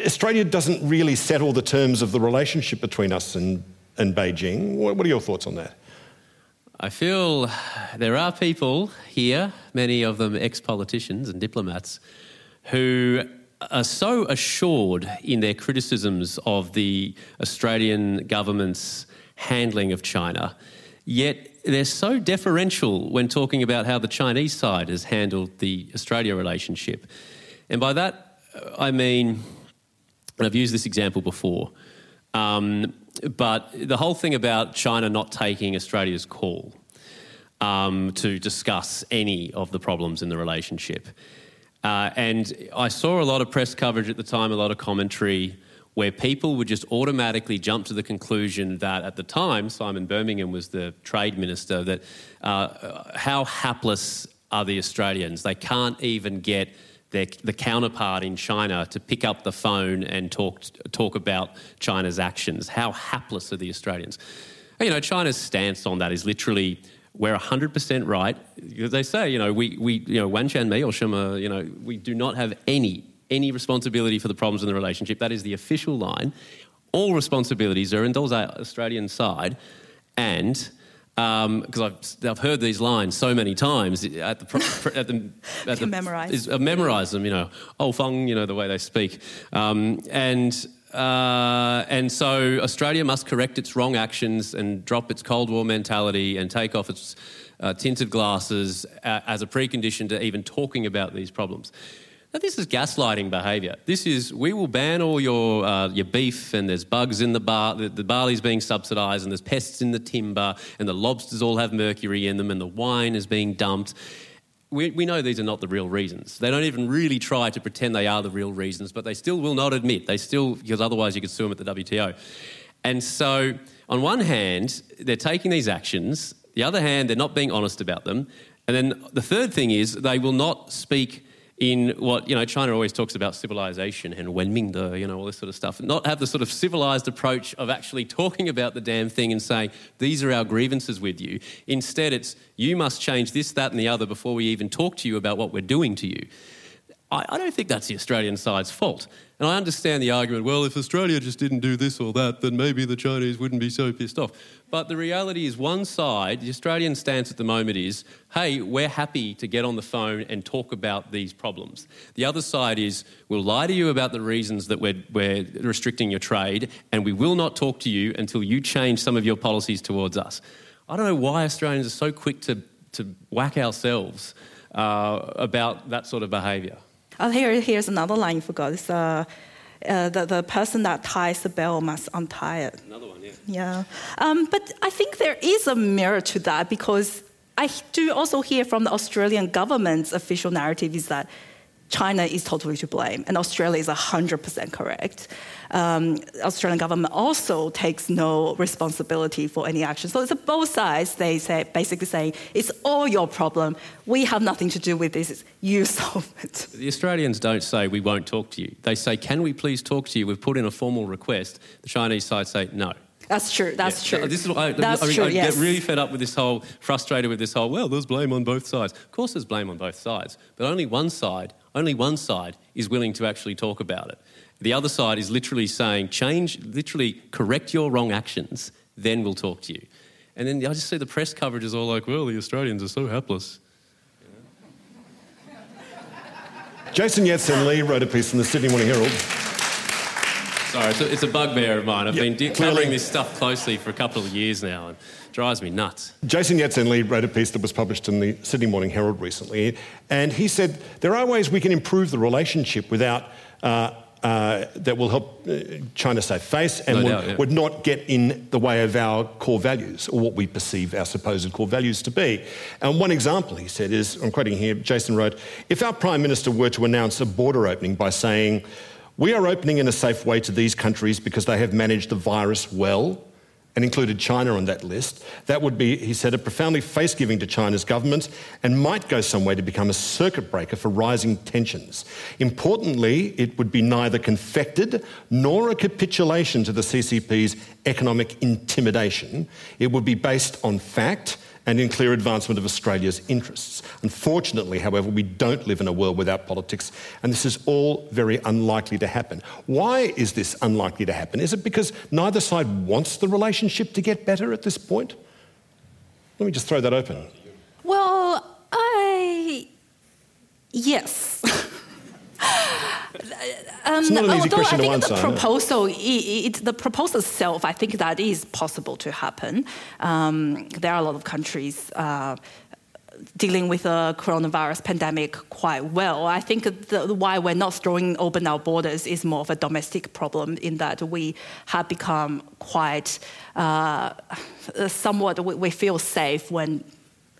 Australia doesn't really settle the terms of the relationship between us and, and Beijing. What are your thoughts on that? I feel there are people here, many of them ex politicians and diplomats, who are so assured in their criticisms of the Australian government's handling of China, yet they're so deferential when talking about how the Chinese side has handled the Australia relationship. And by that, I mean, and I've used this example before, um, but the whole thing about China not taking Australia's call um, to discuss any of the problems in the relationship. Uh, and I saw a lot of press coverage at the time, a lot of commentary, where people would just automatically jump to the conclusion that at the time, Simon Birmingham was the trade minister, that uh, how hapless are the Australians? They can't even get their, the counterpart in China to pick up the phone and talk, talk about China's actions. How hapless are the Australians? You know, China's stance on that is literally we're 100% right. They say, you know, we, we you know, Wan Chan Mi or Shima, you know, we do not have any, any responsibility for the problems in the relationship. That is the official line. All responsibilities are in those Australian side. And because um, I've, I've heard these lines so many times at the, at the, at the memorize. I've memorized them, you know, oh feng, you know, the way they speak. Um, and uh, and so Australia must correct its wrong actions and drop its Cold War mentality and take off its uh, tinted glasses uh, as a precondition to even talking about these problems. Now, this is gaslighting behaviour. This is we will ban all your uh, your beef, and there's bugs in the bar. The, the barley's being subsidised, and there's pests in the timber, and the lobsters all have mercury in them, and the wine is being dumped we, we know these are not the real reasons. They don't even really try to pretend they are the real reasons, but they still will not admit. They still, because otherwise you could sue them at the WTO. And so, on one hand, they're taking these actions. The other hand, they're not being honest about them. And then the third thing is they will not speak in what, you know, China always talks about civilization and Wenmingde, you know, all this sort of stuff. Not have the sort of civilized approach of actually talking about the damn thing and saying, these are our grievances with you. Instead, it's, you must change this, that, and the other before we even talk to you about what we're doing to you. I, I don't think that's the Australian side's fault. And I understand the argument, well, if Australia just didn't do this or that, then maybe the Chinese wouldn't be so pissed off. But the reality is, one side, the Australian stance at the moment is, hey, we're happy to get on the phone and talk about these problems. The other side is, we'll lie to you about the reasons that we're, we're restricting your trade, and we will not talk to you until you change some of your policies towards us. I don't know why Australians are so quick to, to whack ourselves uh, about that sort of behaviour. Oh, here, here's another line you forgot. It's, uh, uh, the, the person that ties the bell must untie it. Another one, yeah. Yeah. Um, but I think there is a mirror to that because I do also hear from the Australian government's official narrative is that China is totally to blame, and Australia is 100% correct. Um, Australian government also takes no responsibility for any action. So it's a both sides. They say basically saying it's all your problem. We have nothing to do with this. You solve it. The Australians don't say we won't talk to you. They say, can we please talk to you? We've put in a formal request. The Chinese side say no. That's true. That's yeah. true. This is I, That's I, true, I yes. get really fed up with this whole, frustrated with this whole. Well, there's blame on both sides. Of course, there's blame on both sides, but only one side, only one side is willing to actually talk about it. The other side is literally saying, change, literally correct your wrong actions, then we'll talk to you. And then I just see the press coverage is all like, well, the Australians are so helpless. Jason Yat-sen Li wrote a piece in the Sydney Morning Herald Sorry, it's a, it's a bugbear of mine. I've been covering this stuff closely for a couple of years now and drives me nuts. Jason Yat-sen Li wrote a piece that was published in the Sydney Morning Herald recently, and he said there are ways we can improve the relationship without. Uh, uh, that will help uh, China save face and no would, doubt, yeah. would, not get in the way of our core values or what we perceive our supposed core values to be. And one example, he said, is I'm quoting here, Jason wrote, if our Prime Minister were to announce a border opening by saying, we are opening in a safe way to these countries because they have managed the virus well and included China on that list, that would be, he said, a profoundly face giving to China's government and might go some way to become a circuit breaker for rising tensions. Importantly, it would be neither confected nor a capitulation to the CCP's economic intimidation. It would be based on fact and in clear advancement of Australia's interests. Unfortunately, however, we don't live in a world without politics, and this is all very unlikely to happen. Why is this unlikely to happen? Is it because neither side wants the relationship to get better at this point? Let me just throw that open. Well, I. Yes. Um, it's not an easy question I think answer. The proposal, it, it, the proposal itself, I think that is possible to happen. Um, there are a lot of countries uh, dealing with the coronavirus pandemic quite well. I think the, why we're not throwing open our borders is more of a domestic problem in that we have become quite uh, somewhat, we, we feel safe when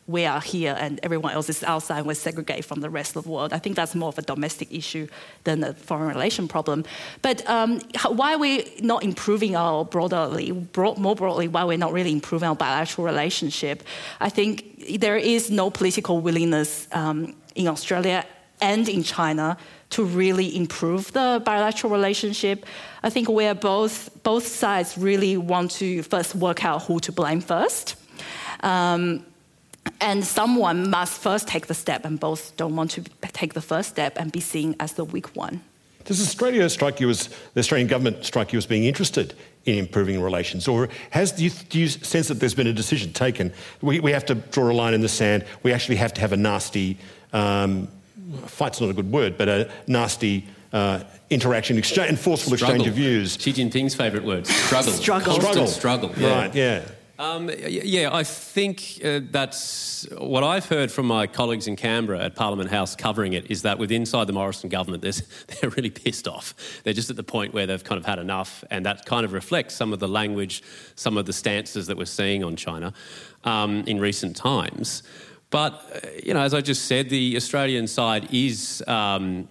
we are here and everyone else is outside and we're segregated from the rest of the world. I think that's more of a domestic issue than a foreign relation problem. But um, why are we not improving our broadly, broad, more broadly, why we're not really improving our bilateral relationship? I think there is no political willingness um, in Australia and in China to really improve the bilateral relationship. I think where both both sides really want to first work out who to blame first. Um, and someone must first take the step, and both don't want to take the first step and be seen as the weak one. Does Australia strike you as the Australian government strike you as being interested in improving relations, or has do you, do you sense that there's been a decision taken? We, we, have to draw a line in the sand. We actually have to have a nasty um, fight's not a good word, but a nasty uh, interaction, exchange, and forceful struggle. exchange of views. Xi Jinping's favourite word: struggle. struggle. Struggle. Struggle. Yeah. Right. Yeah. Um, yeah, I think uh, that's what I've heard from my colleagues in Canberra at Parliament House covering it is that with inside the Morrison government, they're really pissed off. They're just at the point where they've kind of had enough, and that kind of reflects some of the language, some of the stances that we're seeing on China um, in recent times. But, uh, you know, as I just said, the Australian side is um,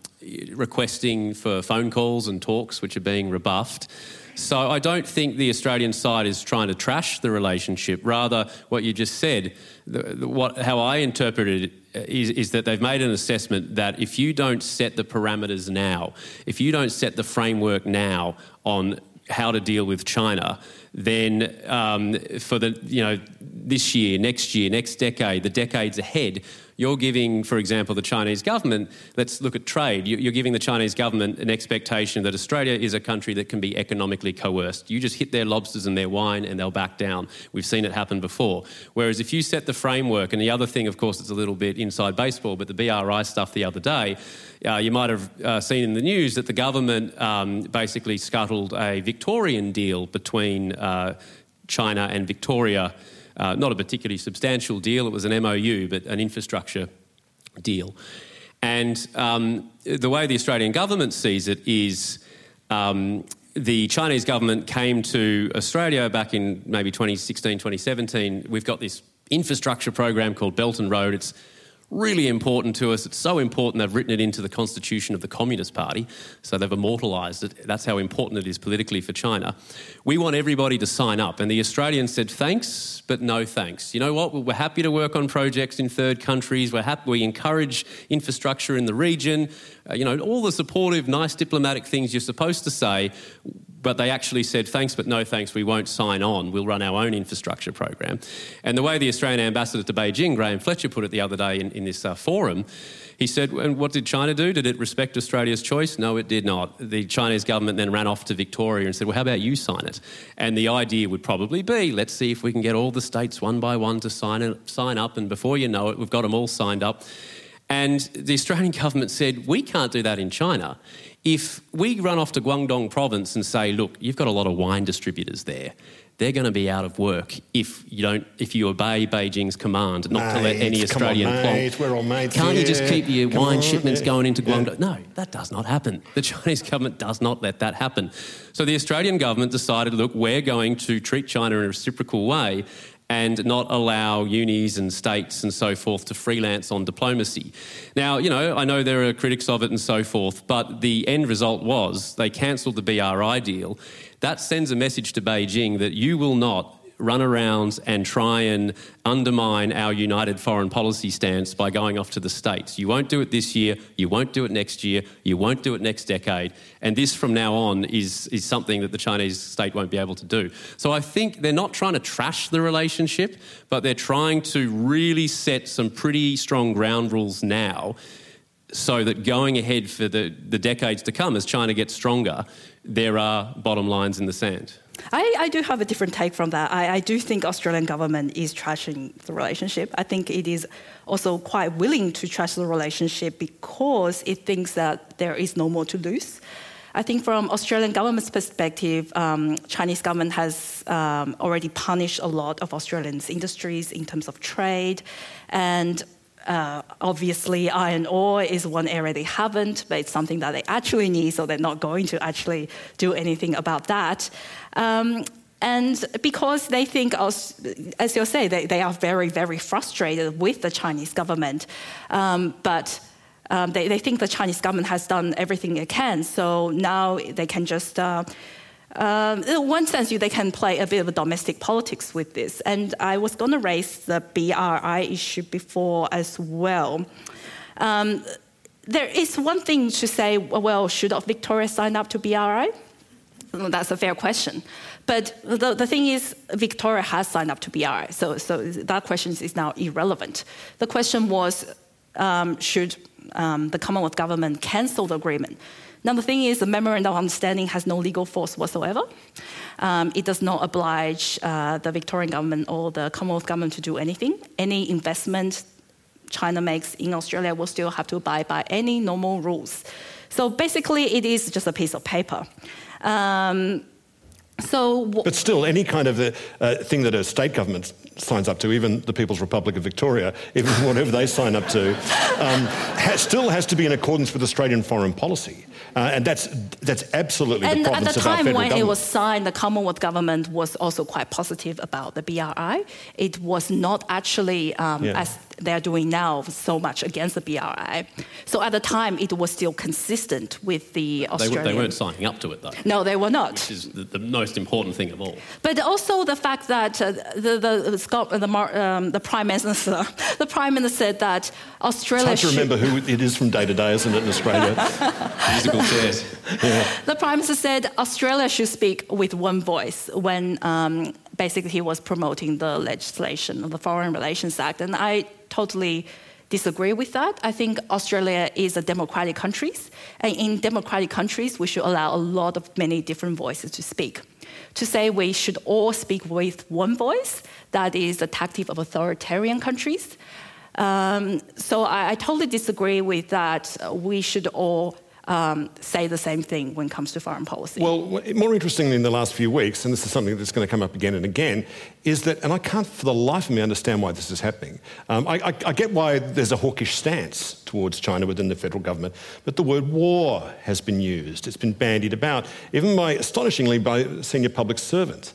requesting for phone calls and talks, which are being rebuffed. So I don't think the Australian side is trying to trash the relationship. Rather, what you just said, the, the, what, how I interpret it is, is that they've made an assessment that if you don't set the parameters now, if you don't set the framework now on how to deal with China, then um, for the you know this year, next year, next decade, the decades ahead, you're giving, for example, the Chinese government, let's look at trade, you're giving the Chinese government an expectation that Australia is a country that can be economically coerced. You just hit their lobsters and their wine and they'll back down. We've seen it happen before. Whereas if you set the framework, and the other thing, of course, it's a little bit inside baseball, but the BRI stuff the other day, uh, you might have uh, seen in the news that the government um, basically scuttled a Victorian deal between uh, China and Victoria uh, not a particularly substantial deal, it was an MOU, but an infrastructure deal. And um, the way the Australian government sees it is um, the Chinese government came to Australia back in maybe 2016, 2017. We've got this infrastructure program called Belt and Road. It's really important to us. It's so important they've written it into the constitution of the Communist Party, so they've immortalised it. That's how important it is politically for China. We want everybody to sign up, and the Australians said thanks, but no thanks. You know what? We're happy to work on projects in third countries. We're happy. We encourage infrastructure in the region. Uh, you know, all the supportive, nice diplomatic things you're supposed to say but they actually said, thanks, but no thanks, we won't sign on. We'll run our own infrastructure program. And the way the Australian ambassador to Beijing, Graham Fletcher, put it the other day in, in this uh, forum, he said, and what did China do? Did it respect Australia's choice? No, it did not. The Chinese government then ran off to Victoria and said, well, how about you sign it? And the idea would probably be, let's see if we can get all the states one by one to sign, it, sign up, and before you know it, we've got them all signed up. And the Australian government said, we can't do that in China. If we run off to Guangdong province and say, look, you've got a lot of wine distributors there, they're going to be out of work if you don't if you obey Beijing's command not mate, to let any Australian on, mate, We're all mates. Can't yeah. you just keep your come wine on, shipments yeah. going into Guangdong? Yeah. No, that does not happen. The Chinese government does not let that happen. So the Australian government decided, look, we're going to treat China in a reciprocal way and not allow unis and states and so forth to freelance on diplomacy. Now, you know, I know there are critics of it and so forth, but the end result was they cancelled the BRI deal. That sends a message to Beijing that you will not run around and try and undermine our united foreign policy stance by going off to the States. You won't do it this year, you won't do it next year, you won't do it next decade. And this from now on is, is something that the Chinese state won't be able to do. So I think they're not trying to trash the relationship, but they're trying to really set some pretty strong ground rules now so that going ahead for the, the decades to come, as China gets stronger, there are bottom lines in the sand. I, I do have a different take from that. I, I do think Australian government is trashing the relationship. I think it is also quite willing to trash the relationship because it thinks that there is no more to lose. I think from Australian government's perspective, um, Chinese government has um, already punished a lot of Australians' industries in terms of trade, and uh, obviously, iron ore is one area they haven't, but it's something that they actually need, so they're not going to actually do anything about that. Um, and because they think, as, you say, they, they are very, very frustrated with the Chinese government. Um, but um, they, they think the Chinese government has done everything it can, so now they can just. Uh, um, in one sense, they can play a bit of a domestic politics with this. And I was going to raise the BRI issue before as well. Um, there is one thing to say, well, should Victoria sign up to BRI? That's a fair question. But the, the thing is, Victoria has signed up to BRI, so, so that question is now irrelevant. The question was, um, should um, the Commonwealth government cancel the agreement? Now, the thing is, the memorandum of understanding has no legal force whatsoever. Um, it does not oblige uh, the Victorian government or the Commonwealth government to do anything. Any investment China makes in Australia will still have to abide by any normal rules. So basically, it is just a piece of paper. Um, so, w- but still, any kind of uh, thing that a state government signs up to, even the People's Republic of Victoria, even whatever they sign up to, um, has, still has to be in accordance with Australian foreign policy. Uh, and that's, that's absolutely and the province at the time when it was signed, the Commonwealth government was also quite positive about the BRI. It was not actually, um, yeah. as they're doing now, so much against the BRI. So at the time, it was still consistent with the Australian. They, they weren't signing up to it, though. No, they were not. Which is the, the most important thing of all. But also the fact that uh, the, the, the, um, the, Prime Minister, the Prime Minister said that Australia. It's hard to remember who it is from day to day, isn't it, in Australia? Musical chairs. Yeah. The Prime Minister said Australia should speak with one voice when um, basically he was promoting the legislation of the Foreign Relations Act. And I totally disagree with that. I think Australia is a democratic country, and in democratic countries, we should allow a lot of many different voices to speak. To say we should all speak with one voice, that is the tactic of authoritarian countries. Um, so I, I, totally disagree with that. We should all um, say the same thing when it comes to foreign policy. Well, more interestingly, in the last few weeks, and this is something that's going to come up again and again, is that, and I can't for the life of me understand why this is happening. Um, I, I, I get why there's a hawkish stance towards China within the federal government, but the word war has been used. It's been bandied about, even by, astonishingly, by senior public servants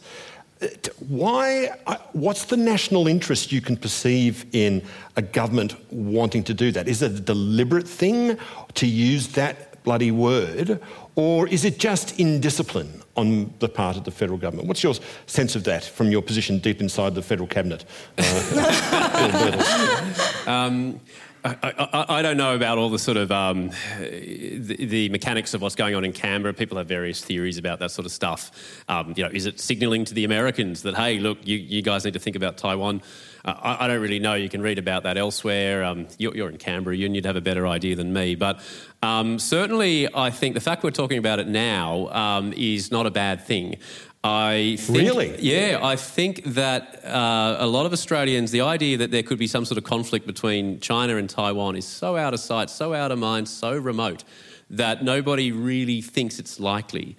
why, what's the national interest you can perceive in a government wanting to do that? Is it a deliberate thing to use that bloody word, or is it just indiscipline on the part of the federal government? What's your sense of that from your position deep inside the federal cabinet? Uh, um, I, I, I, don't know about all the sort of um, the, the, mechanics of what's going on in Canberra. People have various theories about that sort of stuff. Um, you know, is it signalling to the Americans that hey, look, you, you guys need to think about Taiwan? Uh, I, I, don't really know. You can read about that elsewhere. Um, you're, you're, in Canberra, and you'd have a better idea than me. But um, certainly, I think the fact we're talking about it now um, is not a bad thing. I think, really, yeah, I think that uh, a lot of Australians, the idea that there could be some sort of conflict between China and Taiwan is so out of sight, so out of mind, so remote that nobody really thinks it's likely.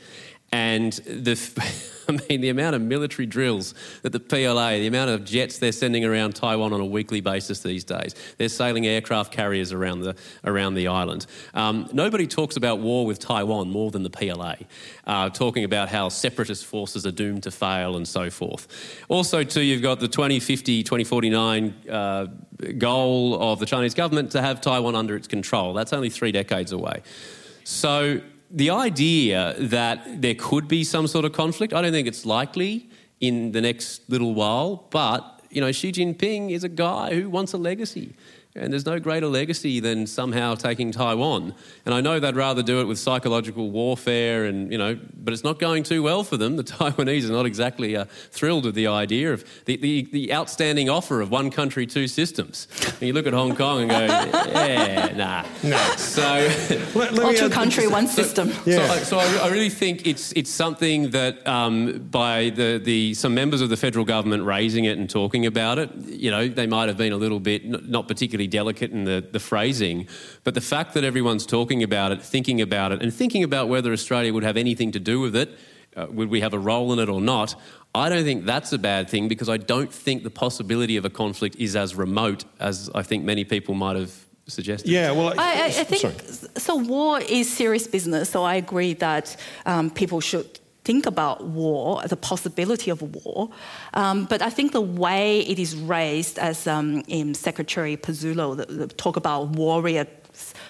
And the, I mean, the amount of military drills that the PLA, the amount of jets they're sending around Taiwan on a weekly basis these days, they're sailing aircraft carriers around the, around the island. Um, nobody talks about war with Taiwan more than the PLA, uh, talking about how separatist forces are doomed to fail and so forth. Also, too, you've got the 2050, 2049 uh, goal of the Chinese government to have Taiwan under its control. That's only three decades away. So the idea that there could be some sort of conflict, I don't think it's likely in the next little while, but you know, Xi Jinping is a guy who wants a legacy. And there's no greater legacy than somehow taking Taiwan. And I know they'd rather do it with psychological warfare, and you know, but it's not going too well for them. The Taiwanese are not exactly uh, thrilled with the idea of the, the, the, outstanding offer of one country, two systems. And you look at Hong Kong and go, yeah, nah, nah. So, let, let two country, one system. So, yeah. so, I, so I, really think it's it's something that um, by the, the some members of the federal government raising it and talking about it, you know, they might have been a little bit not particularly particularly delicate in the, the phrasing, but the fact that everyone's talking about it, thinking about it, and thinking about whether Australia would have anything to do with it, uh, would we have a role in it or not, I don't think that's a bad thing because I don't think the possibility of a conflict is as remote as I think many people might have suggested. Yeah, well, I, I, I think sorry. so. War is serious business, so I agree that um, people should think about war, the possibility of war. Um, but I think the way it is raised, as um, Secretary Pezzullo the, the talk about warrior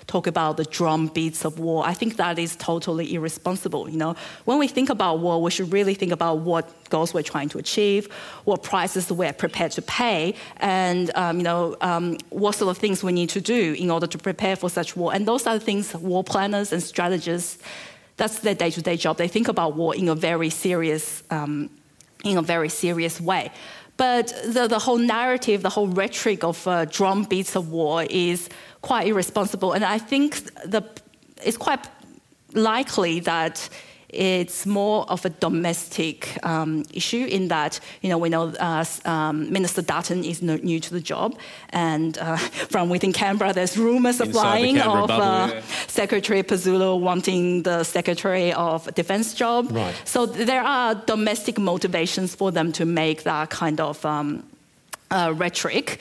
talk about the drum beats of war. I think that is totally irresponsible. You know, when we think about war, we should really think about what goals we're trying to achieve, what prices we're prepared to pay, and um, you know um, what sort of things we need to do in order to prepare for such war. And those are the things war planners and strategists that's their day-to-day job. They think about war in a very serious, um, in a very serious way. But the, the whole narrative, the whole rhetoric of uh, drum beats of war is quite irresponsible. And I think the, it's quite likely that it's more of a domestic um, issue in that, you know, we know uh, um, Minister Dutton is no, new to the job, and uh, from within Canberra, there's rumours of flying of bubble, uh, yeah. Secretary Pezzullo wanting the Secretary of Defence job. Right. So there are domestic motivations for them to make that kind of um, uh, rhetoric.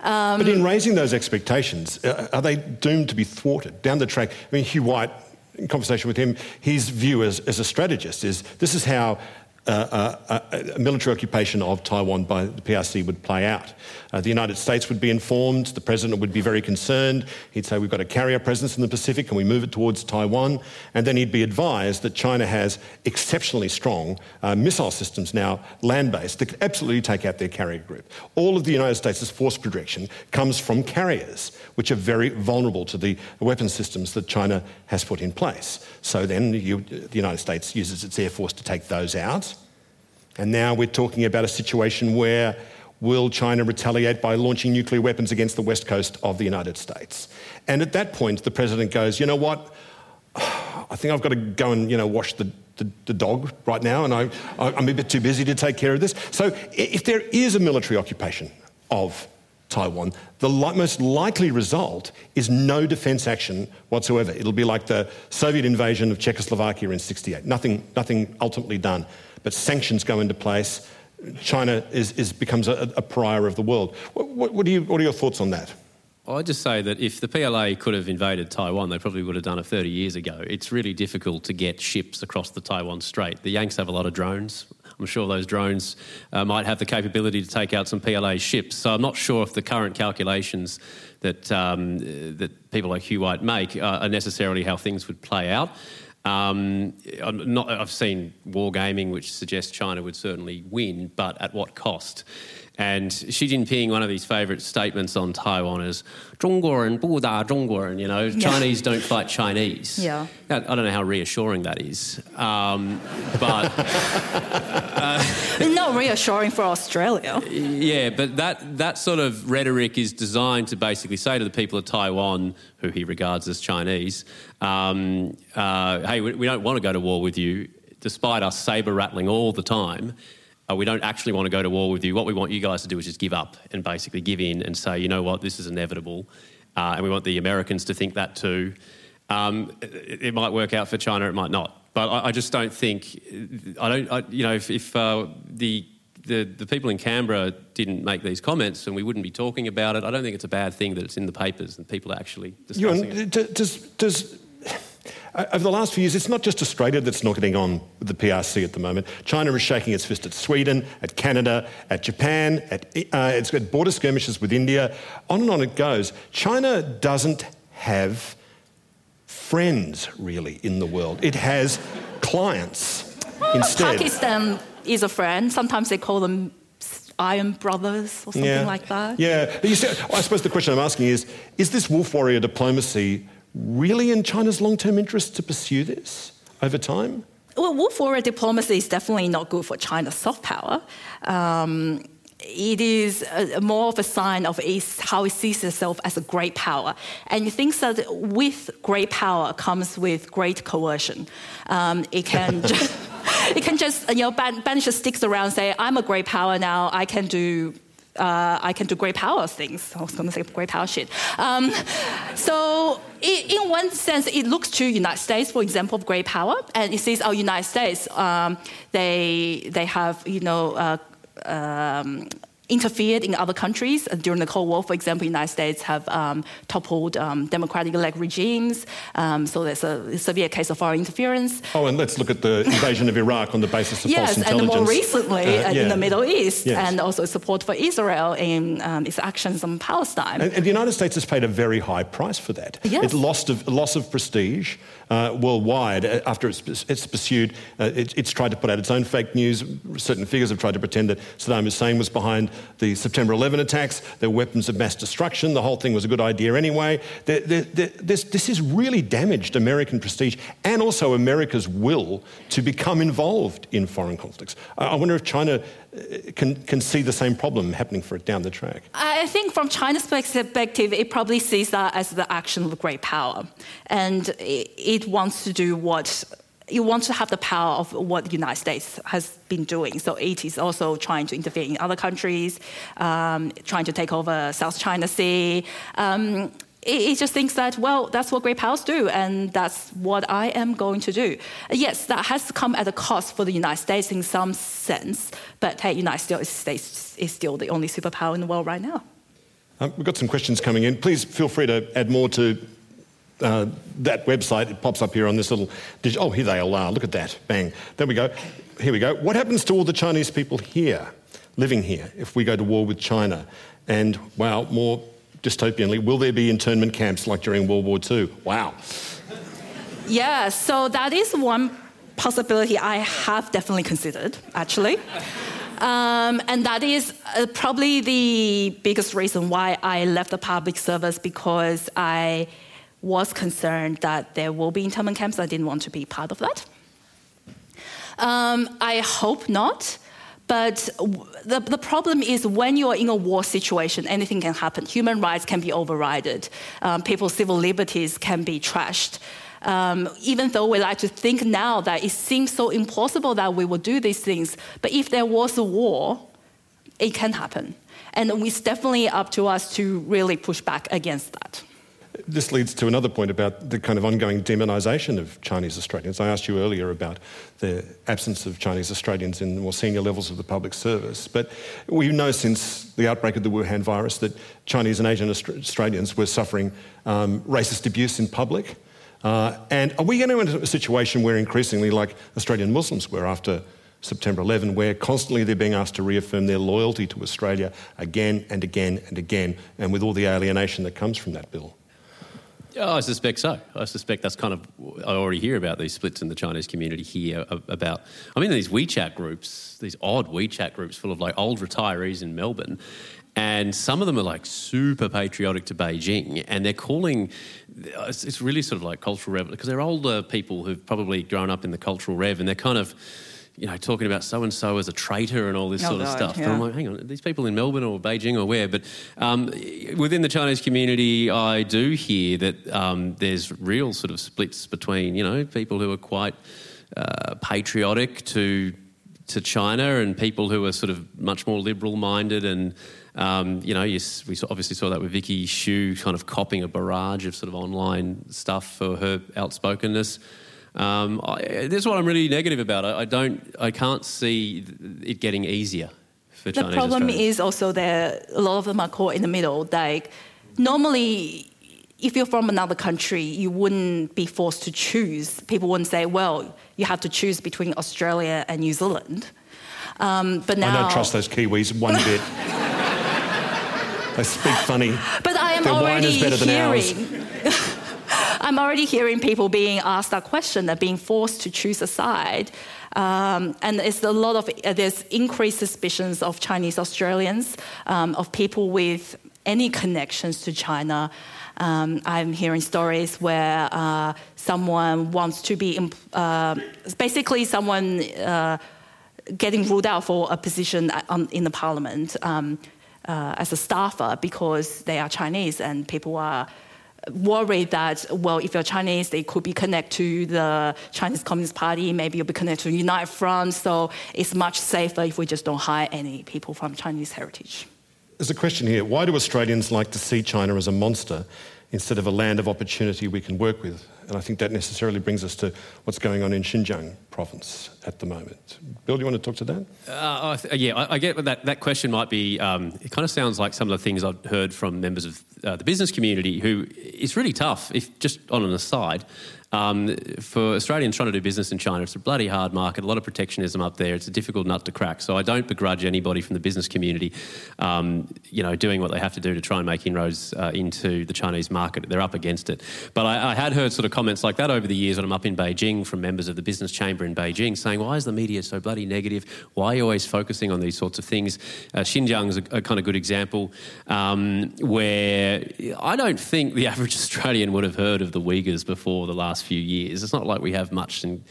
Um, but in raising those expectations, uh, are they doomed to be thwarted down the track? I mean, Hugh White in conversation with him, his view as, as a strategist is this is how uh, uh, a military occupation of Taiwan by the PRC would play out. Uh, the United States would be informed, the president would be very concerned. He'd say, We've got a carrier presence in the Pacific, can we move it towards Taiwan? And then he'd be advised that China has exceptionally strong uh, missile systems now land based that could absolutely take out their carrier group. All of the United States' force projection comes from carriers, which are very vulnerable to the weapon systems that China has put in place. So then you, the United States uses its air force to take those out. And now we're talking about a situation where will China retaliate by launching nuclear weapons against the west coast of the United States? And at that point, the president goes, you know what? I think I've got to go and you know wash the, the, the dog right now, and I, I'm a bit too busy to take care of this. So if there is a military occupation of Taiwan, the li- most likely result is no defence action whatsoever. It'll be like the Soviet invasion of Czechoslovakia in 68. Nothing, nothing ultimately done but sanctions go into place. China is, is becomes a, a, pariah of the world. What, what, what, are you, what are your thoughts on that? Well, I'd just say that if the PLA could have invaded Taiwan, they probably would have done it 30 years ago. It's really difficult to get ships across the Taiwan Strait. The Yanks have a lot of drones. I'm sure those drones uh, might have the capability to take out some PLA ships. So I'm not sure if the current calculations that, um, that people like Hugh White make are necessarily how things would play out. Um, not, I've seen wargaming, which suggests China would certainly win, but at what cost? And Xi Jinping, one of his favorite statements on Taiwan is "Zhongguoren bu you know, yeah. Chinese don't fight Chinese. Yeah. I don't know how reassuring that is, um, but uh, not reassuring for Australia. Yeah, but that that sort of rhetoric is designed to basically say to the people of Taiwan, who he regards as Chinese, um, uh, "Hey, we, we don't want to go to war with you." Despite us saber rattling all the time, uh, we don't actually want to go to war with you. What we want you guys to do is just give up and basically give in and say, you know what, this is inevitable. Uh, and we want the Americans to think that too. Um, it, it, might work out for China, it might not. but I, I just don't think I don't. I, you know, if, if uh, the the, the people in Canberra didn't make these comments and we wouldn't be talking about it. I don't think it's a bad thing that it's in the papers and people are actually discussing Yun, it. Does, does, over the last few years, it's not just Australia that's not getting on with the PRC at the moment. China is shaking its fist at Sweden, at Canada, at Japan, at, uh, it's got border skirmishes with India, on and on it goes. China doesn't have friends, really, in the world. It has clients instead. Pakistan is a friend. Sometimes they call them Iron Brothers or something yeah. like that. Yeah. See, I suppose the question I'm asking is is this wolf warrior diplomacy really in China's long term interest to pursue this over time? Well, wolf warrior diplomacy is definitely not good for China's soft power. Um, it is a, more of a sign of how it sees itself as a great power. And it thinks that with great power comes with great coercion. Um, it can just, it can just you know banish sticks around and say I'm a great power now. I can do uh, I can do great power things. I was going to say great power shit. Um, so, it, in one sense, it looks to United States, for example, of great power, and it says, "Oh, United States, um, they they have you know." Uh, um, interfered in other countries. Uh, during the Cold War, for example, the United States have um, toppled um, democratic-elect regimes. Um, so there's a severe case of foreign interference. Oh, and let's look at the invasion of Iraq on the basis of yes, false intelligence. Yes, and more recently uh, yeah. in the Middle East, yes. and also support for Israel in um, its actions on Palestine. And, and, the United States has paid a very high price for that. Yes. It lost of, loss of prestige uh, worldwide uh, after it's, it's pursued. Uh, it, it's tried to put out its own fake news. Certain figures have tried to pretend that Saddam Hussein was behind the September 11 attacks. They're weapons of mass destruction. The whole thing was a good idea anyway. They're, they're, they're, this, this has really damaged American prestige and also America's will to become involved in foreign conflicts. I wonder if China uh, can, can see the same problem happening for it down the track. I think from China's perspective, it probably sees that as the action of a great power. And it wants to do what you want to have the power of what the United States has been doing. So it is also trying to interfere in other countries, um, trying to take over South China Sea. Um, it, it, just thinks that, well, that's what great powers do, and that's what I am going to do. Yes, that has come at a cost for the United States in some sense, but hey, United States is still the only superpower in the world right now. Um, we've got some questions coming in. Please feel free to add more to uh, that website, it pops up here on this little. Oh, here they all are. Look at that. Bang. There we go. Here we go. What happens to all the Chinese people here, living here, if we go to war with China? And, wow, more dystopianly, will there be internment camps like during World War II? Wow. Yeah, so that is one possibility I have definitely considered, actually. Um, and that is uh, probably the biggest reason why I left the public service because I was concerned that there will be internment camps. I didn't want to be part of that. Um, I hope not. But the, the problem is when you're in a war situation, anything can happen. Human rights can be overridden. Um, people's civil liberties can be trashed. Um, even though we like to think now that it seems so impossible that we would do these things, but if there was a war, it can happen. And it's definitely up to us to really push back against that. This leads to another point about the kind of ongoing demonisation of Chinese Australians. I asked you earlier about the absence of Chinese Australians in more senior levels of the public service. But we know since the outbreak of the Wuhan virus that Chinese and Asian Australians were suffering um, racist abuse in public. Uh, and are we going to enter a situation where increasingly, like Australian Muslims were after September 11, where constantly they're being asked to reaffirm their loyalty to Australia again and again and again, and with all the alienation that comes from that bill? Oh, I suspect so. I suspect that's kind of I already hear about these splits in the Chinese community here about. I mean, these WeChat groups, these odd WeChat groups full of like old retirees in Melbourne, and some of them are like super patriotic to Beijing, and they're calling. It's really sort of like cultural rev because they're older people who've probably grown up in the cultural rev, and they're kind of you know, talking about so and so as a traitor and all this oh, sort of stuff. Yeah. And I'm like, hang on, these people in Melbourne or Beijing or where? But um, within the Chinese community, I do hear that um, there's real sort of splits between, you know, people who are quite uh, patriotic to to China and people who are sort of much more liberal minded and. Um, you know, yes, we obviously saw that with Vicky Xu kind of copping a barrage of sort of online stuff for her outspokenness. Um, I, this is what I'm really negative about. I, I, don't, I can't see it getting easier for the Chinese. The problem Australians. is also that a lot of them are caught in the middle. Like normally, if you're from another country, you wouldn't be forced to choose. People wouldn't say, "Well, you have to choose between Australia and New Zealand." Um, but now, I don't trust those Kiwis one bit. they speak funny. But I am Their already wine is better than hearing. I'm already hearing people being asked that question, that being forced to choose a side. Um, and it's a lot of uh, there's increased suspicions of Chinese Australians, um, of people with any connections to China. Um, I'm hearing stories where uh, someone wants to be, imp- uh, basically someone uh, getting ruled out for a position in the parliament um, uh, as a staffer because they are Chinese and people are worried that, well, if you're Chinese, they could be connected to the Chinese Communist Party, maybe you'll be connected to United Front, so it's much safer if we just don't hire any people from Chinese heritage. There's a question here. Why do Australians like to see China as a monster instead of a land of opportunity we can work with? And I think that necessarily brings us to what's going on in Xinjiang province at the moment. Bill, do you want to talk to that? Uh, th- yeah, I, I, get that that question might be. Um, it kind of sounds like some of the things I've heard from members of uh, the business community who it's really tough. If just on an aside, um, for Australians trying to do business in China, it's a bloody hard market, a lot of protectionism up there. It's a difficult nut to crack. So I don't begrudge anybody from the business community, um, you know, doing what they have to do to try and make inroads uh, into the Chinese market. They're up against it. But I, I, had heard sort of comments like that over the years when I'm up in Beijing from members of the business chamber in Beijing saying, why is the media so bloody negative? Why are you always focusing on these sorts of things? Uh, Xinjiang is a, a, kind of good example um, where I don't think the average Australian would have heard of the Uyghurs before the last last few years. It's not like we have much in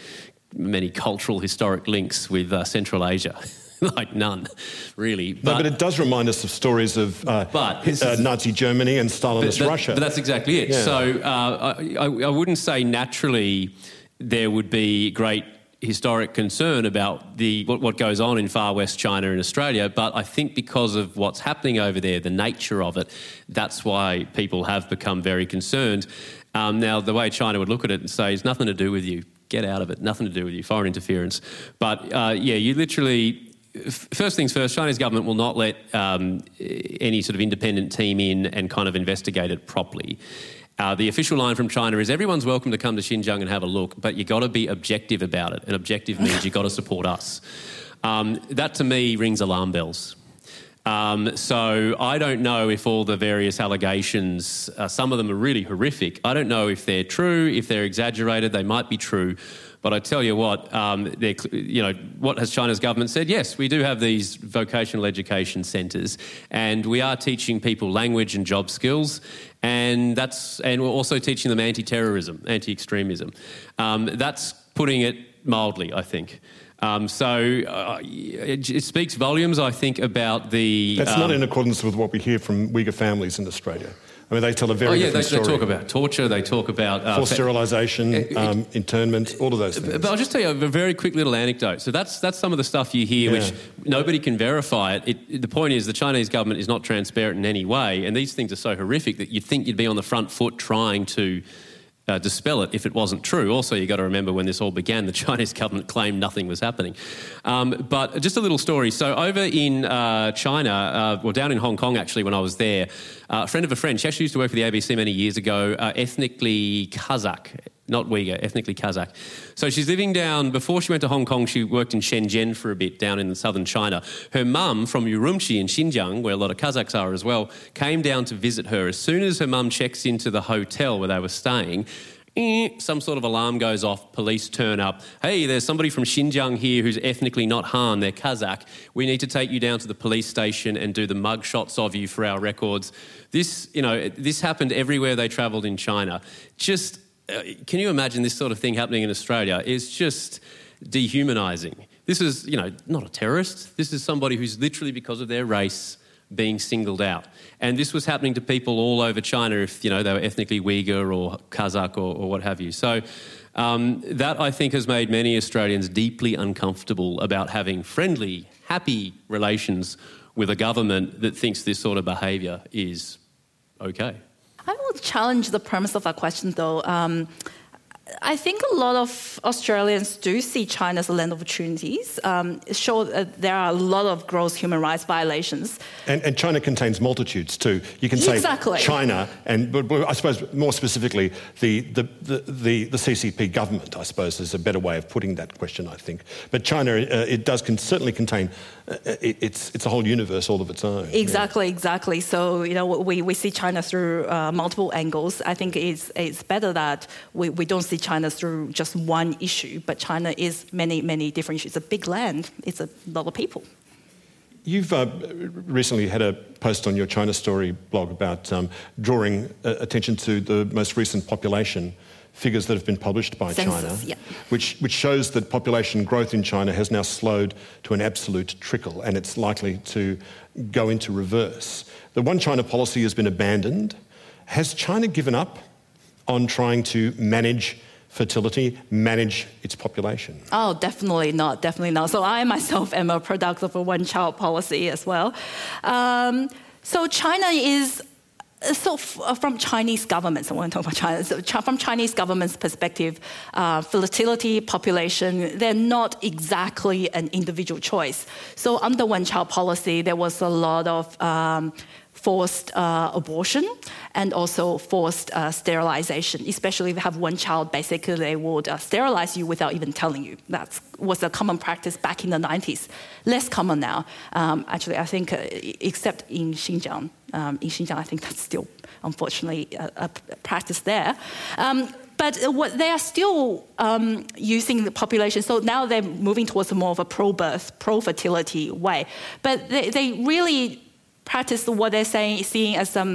many cultural historic links with uh, Central Asia. like none, really. But, no, but it does remind us of stories of uh, but uh, Nazi Germany and Stalinist that, Russia. But that's exactly it. Yeah. So uh, I, I, wouldn't say naturally there would be great historic concern about the what, what, goes on in far west China and Australia, but I think because of what's happening over there, the nature of it, that's why people have become very concerned. Um, now, the way China would look at it and say, it's nothing to do with you, get out of it, nothing to do with you, foreign interference. But uh, yeah, you literally first things first, Chinese government will not let um, any sort of independent team in and kind of investigate it properly. Uh, the official line from China is everyone's welcome to come to Xinjiang and have a look, but you've got to be objective about it. And objective means you've got to support us. Um, that to me rings alarm bells. Um, so I don't know if all the various allegations, uh, some of them are really horrific. I don't know if they're true, if they're exaggerated. They might be true. But I tell you what, um, you know, what has China's government said? Yes, we do have these vocational education centres, and we are teaching people language and job skills, and that's and we're also teaching them anti-terrorism, anti-extremism. Um, that's putting it mildly, I think. Um, so uh, it, it, speaks volumes, I think, about the. That's um, not in accordance with what we hear from Uyghur families in Australia. I mean, they tell a very oh, yeah, different they, story. They talk about torture. They talk about uh, forced sterilisation, um, internment, all of those things. But I'll just tell you a very quick little anecdote. So that's that's some of the stuff you hear, yeah. which nobody can verify. It. it. The point is, the Chinese government is not transparent in any way, and these things are so horrific that you'd think you'd be on the front foot trying to uh, dispel it if it wasn't true. Also, you've got to remember when this all began, the Chinese government claimed nothing was happening. Um, but just a little story. So, over in uh, China, uh, well, down in Hong Kong, actually, when I was there, uh, a friend of a friend, she actually used to work for the ABC many years ago, uh, ethnically Kazakh not Uyghur, ethnically Kazakh. So she's living down, before she went to Hong Kong, she worked in Shenzhen for a bit down in southern China. Her mum from Urumqi in Xinjiang, where a lot of Kazakhs are as well, came down to visit her. As soon as her mum checks into the hotel where they were staying, eh, some sort of alarm goes off, police turn up. Hey, there's somebody from Xinjiang here who's ethnically not Han, they're Kazakh. We need to take you down to the police station and do the mug shots of you for our records. This, you know, this happened everywhere they travelled in China. Just can you imagine this sort of thing happening in Australia? It's just dehumanising. This is, you know, not a terrorist. This is somebody who's literally, because of their race, being singled out. And this was happening to people all over China if, you know, they were ethnically Uyghur or Kazakh or, or what have you. So um, that, I think, has made many Australians deeply uncomfortable about having friendly, happy relations with a government that thinks this sort of behaviour is okay. I will challenge the premise of that question, though. Um, I think a lot of Australians do see China as a land of opportunities. Um, show that there are a lot of gross human rights violations. And, and China contains multitudes too. You can say Exactly. China, and but, but I suppose more specifically the, the, the, the, the CCP government, I suppose, is a better way of putting that question, I think. But China, uh, it does con- certainly contain, uh, it, it's, it's a whole universe all of its own. Exactly, exactly. So you know, we, we see China through uh, multiple angles. I think it's it's better that we, we don't see China through just one issue, but China is many many different issues. It's a big land. It's a lot of people. You've uh, recently had a post on your China Story blog about um, drawing uh, attention to the most recent population figures that have been published by Census, China, yeah. which, which shows that population growth in China has now slowed to an absolute trickle and it's likely to go into reverse. The one China policy has been abandoned. Has China given up on trying to manage fertility, manage its population? Oh, definitely not, definitely not. So I myself am a product of a one-child policy as well. Um, so China is so f- uh, from Chinese governments, I want to talk about China. So Chi- from Chinese government's perspective, uh, fertility, population, they're not exactly an individual choice. So under one-child policy, there was a lot of um, forced uh, abortion and also forced uh, sterilization. Especially if you have one child, basically they would uh, sterilize you without even telling you. That was a common practice back in the 90s. Less common now. Um, actually, I think, uh, except in Xinjiang. Um, in Xinjiang, I think that's still, unfortunately, a, a practice there. Um, but what they are still um, using the population. So now they're moving towards more of a pro-birth, pro-fertility way. But they, they really practice what they're saying, seeing as some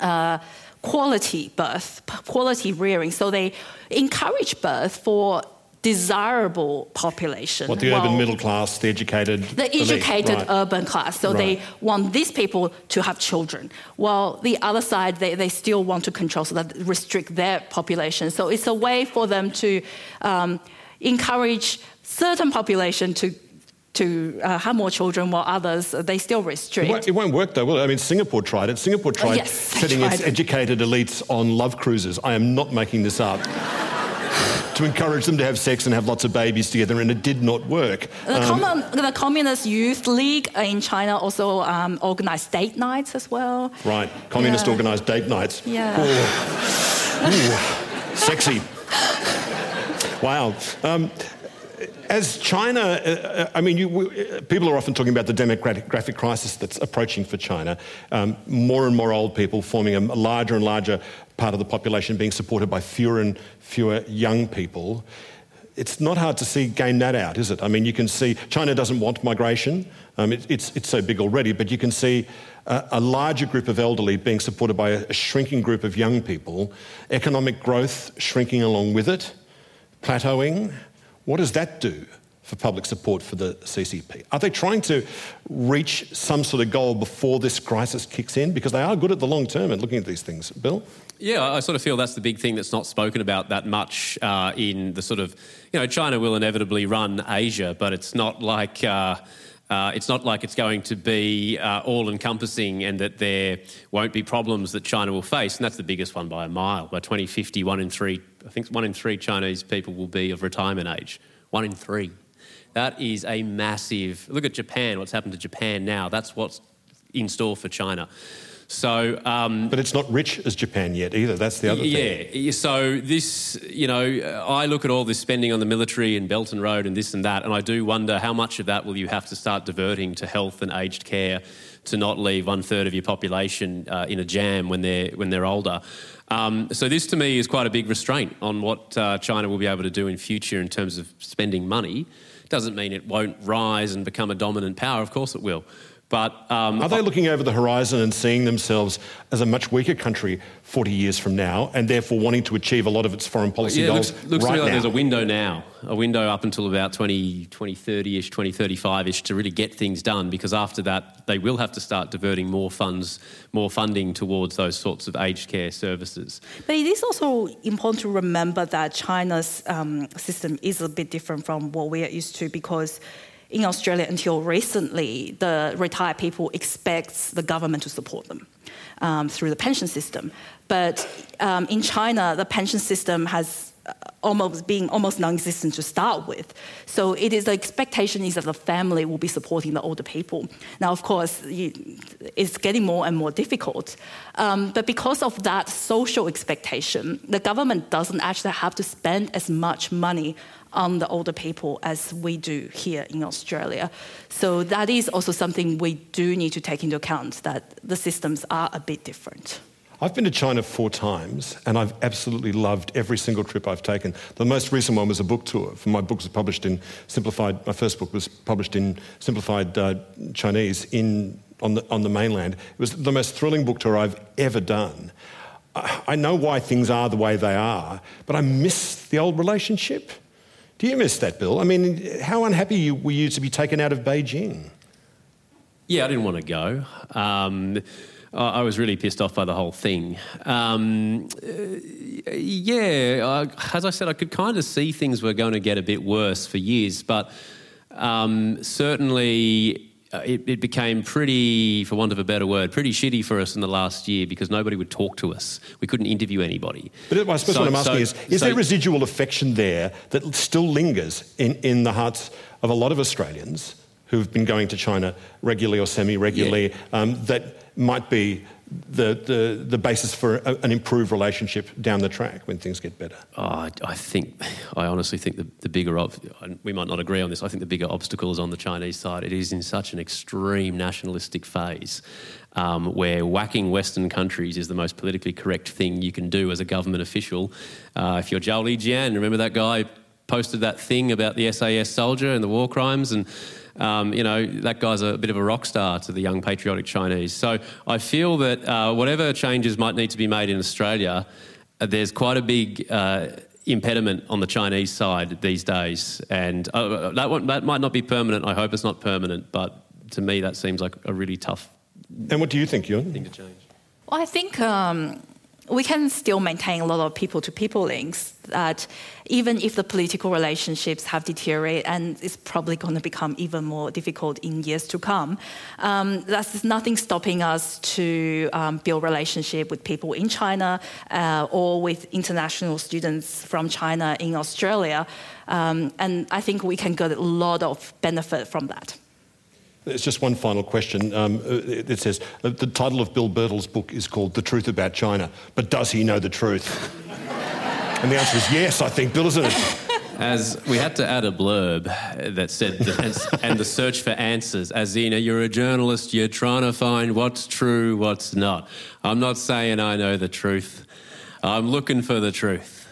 uh, quality birth, quality rearing. So they encourage birth for desirable population. What the while- urban middle class, the educated, the educated right. urban class. So Right. they want these people to have children, while the other side they, they still want to control, so that restrict their population. So it's a way for them to um, encourage certain population to to uh, have more children, while others uh, they still It restrict. won't, it won't work though, will it? I mean, Singapore tried it. Singapore tried Oh, yes, setting its it. educated elites on love cruises. I am not making this up. to encourage them to have sex and have lots of babies together, and it did not work. The, Um, common, the Communist Youth League in China also um, organized date nights as well. right, communist Yeah. organised date nights. Yeah. Oh. Ooh, sexy. Wow. Um, as China, uh, I mean, you, we, people are often talking about the demographic crisis that's approaching for China. Um, more and more old people forming a larger and larger part of the population being supported by fewer and fewer young people. It's not hard to see game that out, is it? I mean, you can see China doesn't want migration. Um, it, it's, it's so big already, but you can see a, a larger group of elderly being supported by a, a shrinking group of young people, economic growth shrinking along with it, plateauing. What does that do for public support for the CCP? Are they trying to reach some sort of goal before this crisis kicks in? Because they are good at the long term at looking at these things. Bill? Yeah, I sort of feel that's the big thing that's not spoken about that much uh, in the sort of, you know, China will inevitably run Asia, but it's not like. Uh, uh, it's not like it's going to be uh, all encompassing and that there won't be problems that China will face. And that's the biggest one by a mile. By 2050, one in three, I think one in three Chinese people will be of retirement age. One in three. That is a massive. Look at Japan, what's happened to Japan now. That's what's in store for China. So, um, But it's not rich as Japan yet either. That's the other thing. yeah. So this, you know, I look at all this spending on the military and Belt and Road and this and that, and I do wonder how much of that will you have to start diverting to health and aged care to not leave one third of your population uh, in a jam when they're when they're older. Um, so this, to me, is quite a big restraint on what uh, China will be able to do in future in terms of spending money. Doesn't mean it won't rise and become a dominant power. Of course, it will. But um, Are they looking over the horizon and seeing themselves as a much weaker country 40 years from now and therefore wanting to achieve a lot of its foreign policy Yeah, it goals looks, looks to right me like now? there's a window now, a window up until about 20, 2030-ish, 2035-ish to really get things done because after that they will have to start diverting more funds, more funding towards those sorts of aged care services. But it is also important to remember that China's um, system is a bit different from what we are used to because in Australia until recently, the retired people expect the government to support them um, through the pension system. But um, in China, the pension system has almost being almost non-existent to start with. So it is the expectation is that the family will be supporting the older people. Now, of course, it's getting more and more difficult. Um, but because of that social expectation, the government doesn't actually have to spend as much money on the older people as we do here in Australia. So that is also something we do need to take into account that the systems are a bit different. I've been to China four times and I've absolutely loved every single trip I've taken. The most recent one was a book tour. My book was published in simplified, my first book was published in simplified uh, Chinese in, on, the, on the mainland. It was the most thrilling book tour I've ever done. I, I know why things are the way they are, but I miss the old relationship. Do you miss that, Bill? I mean, how unhappy were you to be taken out of Beijing? Yeah, I didn't want to go. Um, I was really pissed off by the whole thing. Um, uh, yeah, uh, as I said, I could kind of see things were going to get a bit worse for years, but um, certainly it, it, became pretty, for want of a better word, pretty shitty for us in the last year because nobody would talk to us. We couldn't interview anybody. But I suppose so, what I'm asking so, is is so, there residual affection there that still lingers in, in the hearts of a lot of Australians who've been going to China regularly or semi regularly yeah. um, that might be the, the, the basis for a, an improved relationship down the track when things get better? Oh, I, I, think, I honestly think the, the bigger, of we might not agree on this, I think the bigger obstacle is on the Chinese side. It is in such an extreme nationalistic phase um, where whacking Western countries is the most politically correct thing you can do as a government official. Uh, if you're Zhao Lijian, remember that guy posted that thing about the SAS soldier and the war crimes and um, you know, that guy's a bit of a rock star to the young patriotic Chinese. So I feel that uh, whatever changes might need to be made in Australia, uh, there's quite a big uh, impediment on the Chinese side these days. And uh, that, that might not be permanent. I hope it's not permanent. But to me, that seems like a really tough and what do you think, Yun? Thing to change. Well, I think um, we can still maintain a lot of people to people links that even if the political relationships have deteriorated and it's probably going to become even more difficult in years to come um, nothing stopping us to um, build relationship with people in china uh, or with international students from china in australia. Um, and i think we can get a lot of benefit from that it's just one final question. Um, uh, it says uh, the title of Bill Birtles' book is called The Truth About China, but does he know the truth? and the answer is yes, I think, Bill, isn't it? As we had to add a blurb that said, and the search for answers, as you're a journalist, you're trying to find what's true, what's not. I'm not saying I know the truth, I'm looking for the truth.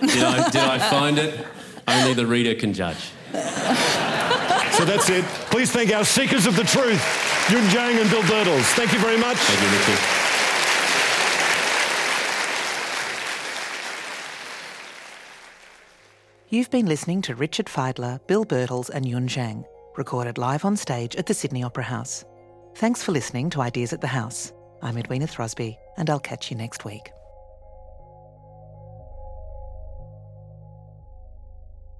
Did I, did I find it? Only the reader can judge. So that's it. Please thank our seekers of the truth, Yun Jiang and Bill Birtles. Thank you very much. Thank you, Richard. You've been listening to Richard Fidler, Bill Birtles, and Yun Jiang, recorded live on stage at the Sydney Opera House. Thanks for listening to Ideas at the House. I'm Edwina Throsby, and I'll catch you next week.